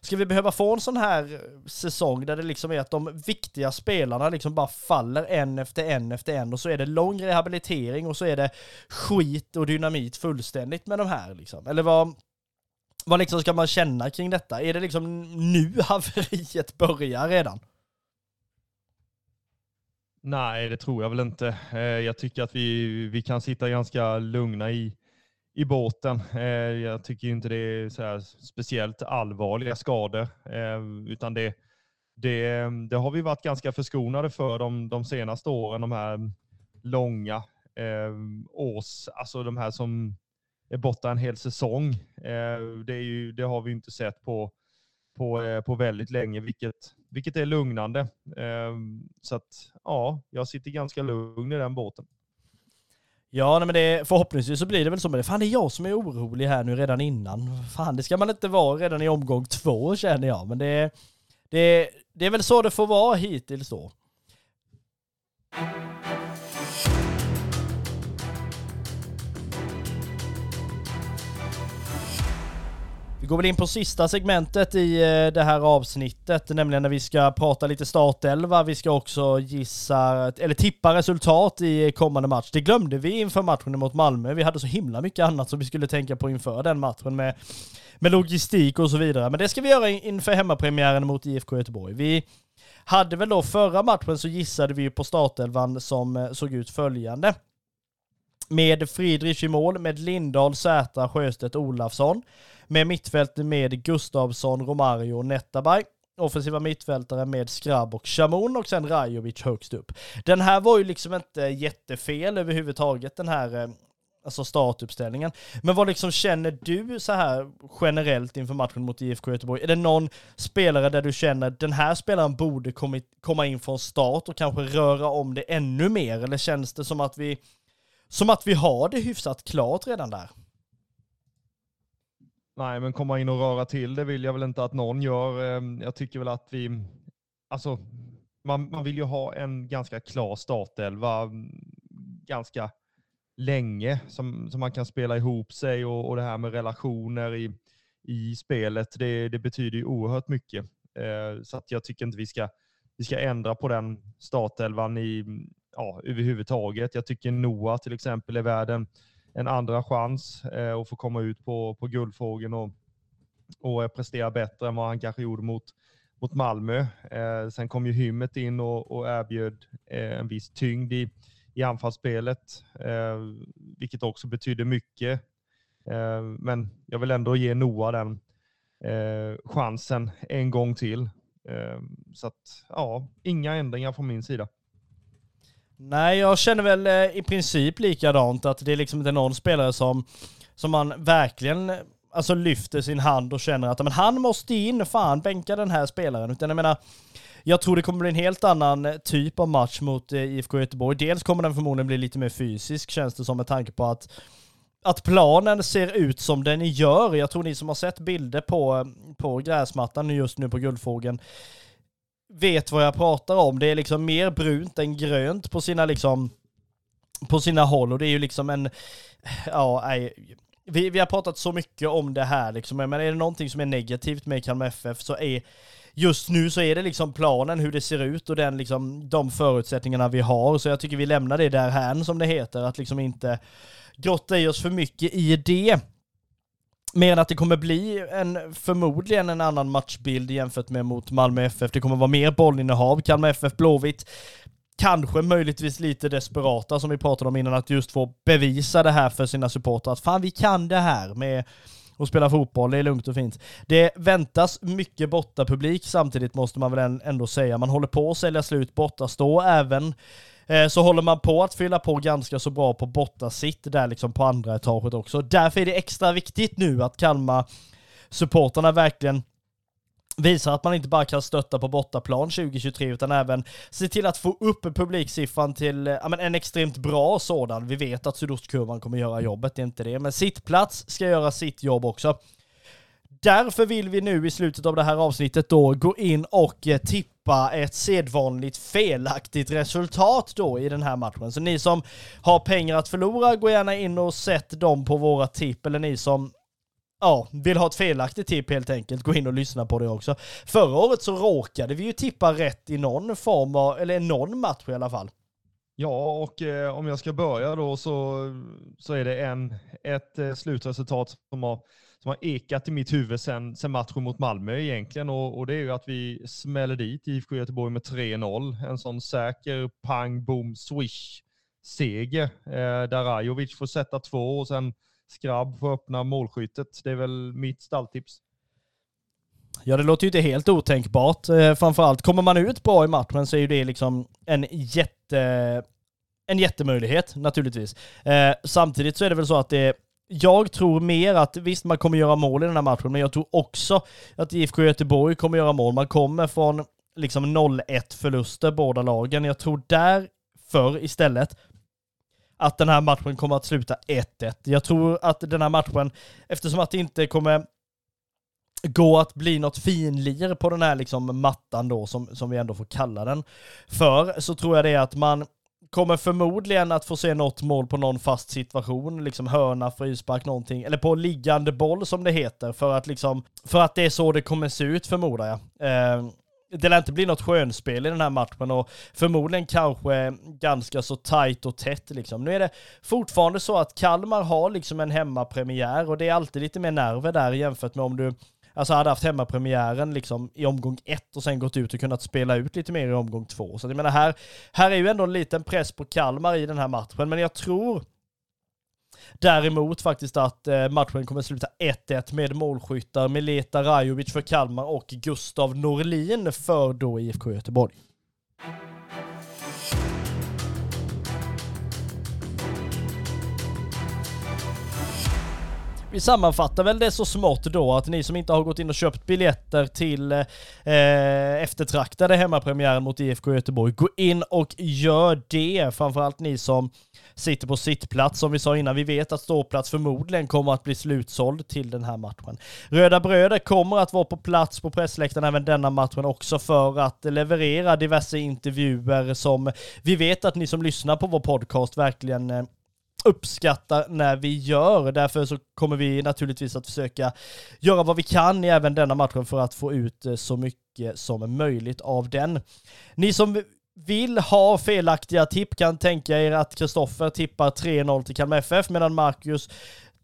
Ska vi behöva få en sån här eh, säsong där det liksom är att de viktiga spelarna liksom bara faller en efter en efter en och så är det lång rehabilitering och så är det skit och dynamit fullständigt med de här liksom? Eller vad, vad liksom ska man känna kring detta? Är det liksom nu haveriet börjar redan? Nej, det tror jag väl inte. Eh, jag tycker att vi, vi kan sitta ganska lugna i, i båten. Eh, jag tycker inte det är så speciellt allvarliga skador, eh, utan det, det, det, har vi varit ganska förskonade för de, de senaste åren, de här långa eh, års, alltså de här som är borta en hel säsong. Eh, det, är ju, det har vi inte sett på, på, eh, på väldigt länge, vilket, vilket är lugnande. Ehm, så att ja, jag sitter ganska lugn i den båten. Ja, nej, men det, förhoppningsvis så blir det väl så, men det, fan det är jag som är orolig här nu redan innan. Fan, det ska man inte vara redan i omgång två känner jag, men det, det, det är väl så det får vara hittills då. Vi går väl in på sista segmentet i eh, det här avsnittet, nämligen när vi ska prata lite startelva. Vi ska också gissa, eller tippa resultat i kommande match. Det glömde vi inför matchen mot Malmö. Vi hade så himla mycket annat som vi skulle tänka på inför den matchen med, med logistik och så vidare. Men det ska vi göra inför hemmapremiären mot IFK Göteborg. Vi hade väl då förra matchen så gissade vi på startelvan som eh, såg ut följande. Med Friedrich i mål, med Lindahl, Sätra, Sjöstedt, Olafsson med mittfält med Gustavsson, Romario och Netabay. Offensiva mittfältare med Skrabb och Shamoun och sen Rajovic högst upp. Den här var ju liksom inte jättefel överhuvudtaget, den här eh, alltså startuppställningen. Men vad liksom känner du så här generellt inför matchen mot IFK Göteborg? Är det någon spelare där du känner den här spelaren borde kommit, komma in från start och kanske röra om det ännu mer? Eller känns det som att vi, som att vi har det hyfsat klart redan där? Nej, men komma in och röra till det vill jag väl inte att någon gör. Eh, jag tycker väl att vi, alltså, man, man vill ju ha en ganska klar startelva mm, ganska länge som, som man kan spela ihop sig och, och det här med relationer i, i spelet, det, det betyder ju oerhört mycket. Eh, så att jag tycker inte vi ska, vi ska ändra på den startelvan i, ja, överhuvudtaget. Jag tycker Noah till exempel är värd en, en andra chans eh, och få komma ut på, på guldfågeln och, och eh, prestera bättre än vad han kanske gjorde mot, mot Malmö. Eh, sen kom ju Hymmet in och, och erbjöd eh, en viss tyngd i, i anfallsspelet, eh, vilket också betyder mycket. Eh, men jag vill ändå ge Noah den eh, chansen en gång till. Eh, så att, ja, inga ändringar från min sida. Nej, jag känner väl eh, i princip likadant, att det är liksom inte någon spelare som, som man verkligen alltså lyfter sin hand och känner att men han måste in, fan bänka den här spelaren. Utan jag menar, jag tror det kommer bli en helt annan eh, typ av match mot eh, IFK Göteborg. Dels kommer den förmodligen bli lite mer fysisk, känns det som, med tanke på att att planen ser ut som den gör. Jag tror ni som har sett bilder på, på gräsmattan just nu på Guldfågeln vet vad jag pratar om. Det är liksom mer brunt än grönt på sina liksom på sina håll och det är ju liksom en, ja, nej, vi, vi har pratat så mycket om det här liksom, men är det någonting som är negativt med Kalmar FF så är just nu så är det liksom planen, hur det ser ut och den liksom, de förutsättningarna vi har. Så jag tycker vi lämnar det där här som det heter, att liksom inte grotta i oss för mycket i det. Mer än att det kommer bli en, förmodligen en annan matchbild jämfört med mot Malmö FF. Det kommer vara mer bollinnehav. Kalmar FF Blåvitt kanske möjligtvis lite desperata som vi pratade om innan, att just få bevisa det här för sina supportrar. Att fan vi kan det här med att spela fotboll, det är lugnt och fint. Det väntas mycket bortapublik samtidigt måste man väl ändå säga. Man håller på att sälja slut bortastå, även Eh, så håller man på att fylla på ganska så bra på bortasitt där liksom på andra etaget också. Därför är det extra viktigt nu att Kalmar supporterna verkligen visar att man inte bara kan stötta på bortaplan 2023 utan även se till att få upp publiksiffran till eh, ja, men en extremt bra sådan. Vi vet att sydostkurvan kommer göra jobbet, det är inte det. Men sittplats ska göra sitt jobb också. Därför vill vi nu i slutet av det här avsnittet då gå in och eh, tippa tippa ett sedvanligt felaktigt resultat då i den här matchen. Så ni som har pengar att förlora, gå gärna in och sätt dem på våra tipp, eller ni som ja, vill ha ett felaktigt tipp helt enkelt, gå in och lyssna på det också. Förra året så råkade vi ju tippa rätt i någon form av, eller någon match i alla fall. Ja, och eh, om jag ska börja då så, så är det en, ett eh, slutresultat som har, som har ekat i mitt huvud sen, sen matchen mot Malmö egentligen och, och det är ju att vi smäller dit IFK Göteborg med 3-0. En sån säker pang, boom, swish seger eh, där Rajovic får sätta två och sen Skrabb får öppna målskyttet. Det är väl mitt stalltips. Ja, det låter ju inte helt otänkbart. Eh, framförallt, kommer man ut bra i matchen så är ju det liksom en jätte... En jättemöjlighet naturligtvis. Eh, samtidigt så är det väl så att det jag tror mer att, visst man kommer göra mål i den här matchen, men jag tror också att IFK Göteborg kommer göra mål. Man kommer från liksom 0-1 förluster båda lagen. Jag tror därför istället att den här matchen kommer att sluta 1-1. Jag tror att den här matchen, eftersom att det inte kommer gå att bli något finlir på den här liksom mattan då, som, som vi ändå får kalla den för, så tror jag det är att man kommer förmodligen att få se något mål på någon fast situation, liksom hörna, frispark, någonting, eller på liggande boll som det heter, för att liksom, för att det är så det kommer se ut förmodar jag. Eh, det lär inte bli något skönspel i den här matchen och förmodligen kanske ganska så tajt och tätt liksom. Nu är det fortfarande så att Kalmar har liksom en hemmapremiär och det är alltid lite mer nerver där jämfört med om du alltså hade haft hemmapremiären liksom i omgång ett och sen gått ut och kunnat spela ut lite mer i omgång två. Så jag menar här, här är ju ändå en liten press på Kalmar i den här matchen, men jag tror Däremot faktiskt att eh, matchen kommer sluta 1-1 med målskyttar Mileta Rajovic för Kalmar och Gustav Norlin för då IFK Göteborg. Vi sammanfattar väl det så smått då att ni som inte har gått in och köpt biljetter till eh, eh eftertraktade hemmapremiären mot IFK Göteborg, gå in och gör det. Framförallt ni som sitter på sittplats. Som vi sa innan, vi vet att ståplats förmodligen kommer att bli slutsåld till den här matchen. Röda Bröder kommer att vara på plats på pressläktaren även denna matchen också för att leverera diverse intervjuer som vi vet att ni som lyssnar på vår podcast verkligen eh, uppskattar när vi gör. Därför så kommer vi naturligtvis att försöka göra vad vi kan i även denna matchen för att få ut eh, så mycket som möjligt av den. Ni som vill ha felaktiga tipp kan tänka er att Kristoffer tippar 3-0 till Kalmar FF medan Marcus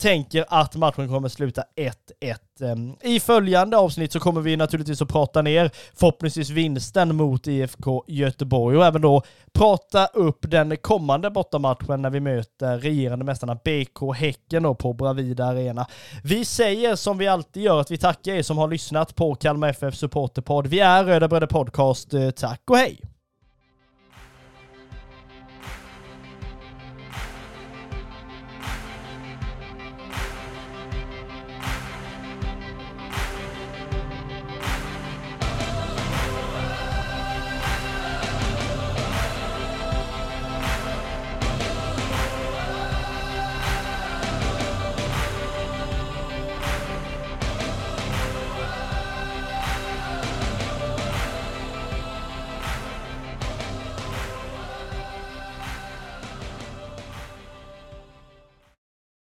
tänker att matchen kommer sluta 1-1. Ehm, I följande avsnitt så kommer vi naturligtvis att prata ner förhoppningsvis vinsten mot IFK Göteborg och även då prata upp den kommande bortamatchen när vi möter regerande mästarna BK Häcken då på Bravida Arena. Vi säger som vi alltid gör att vi tackar er som har lyssnat på Kalmar FF Supporterpodd. Vi är Röda Bröder Podcast. Eh, tack och hej!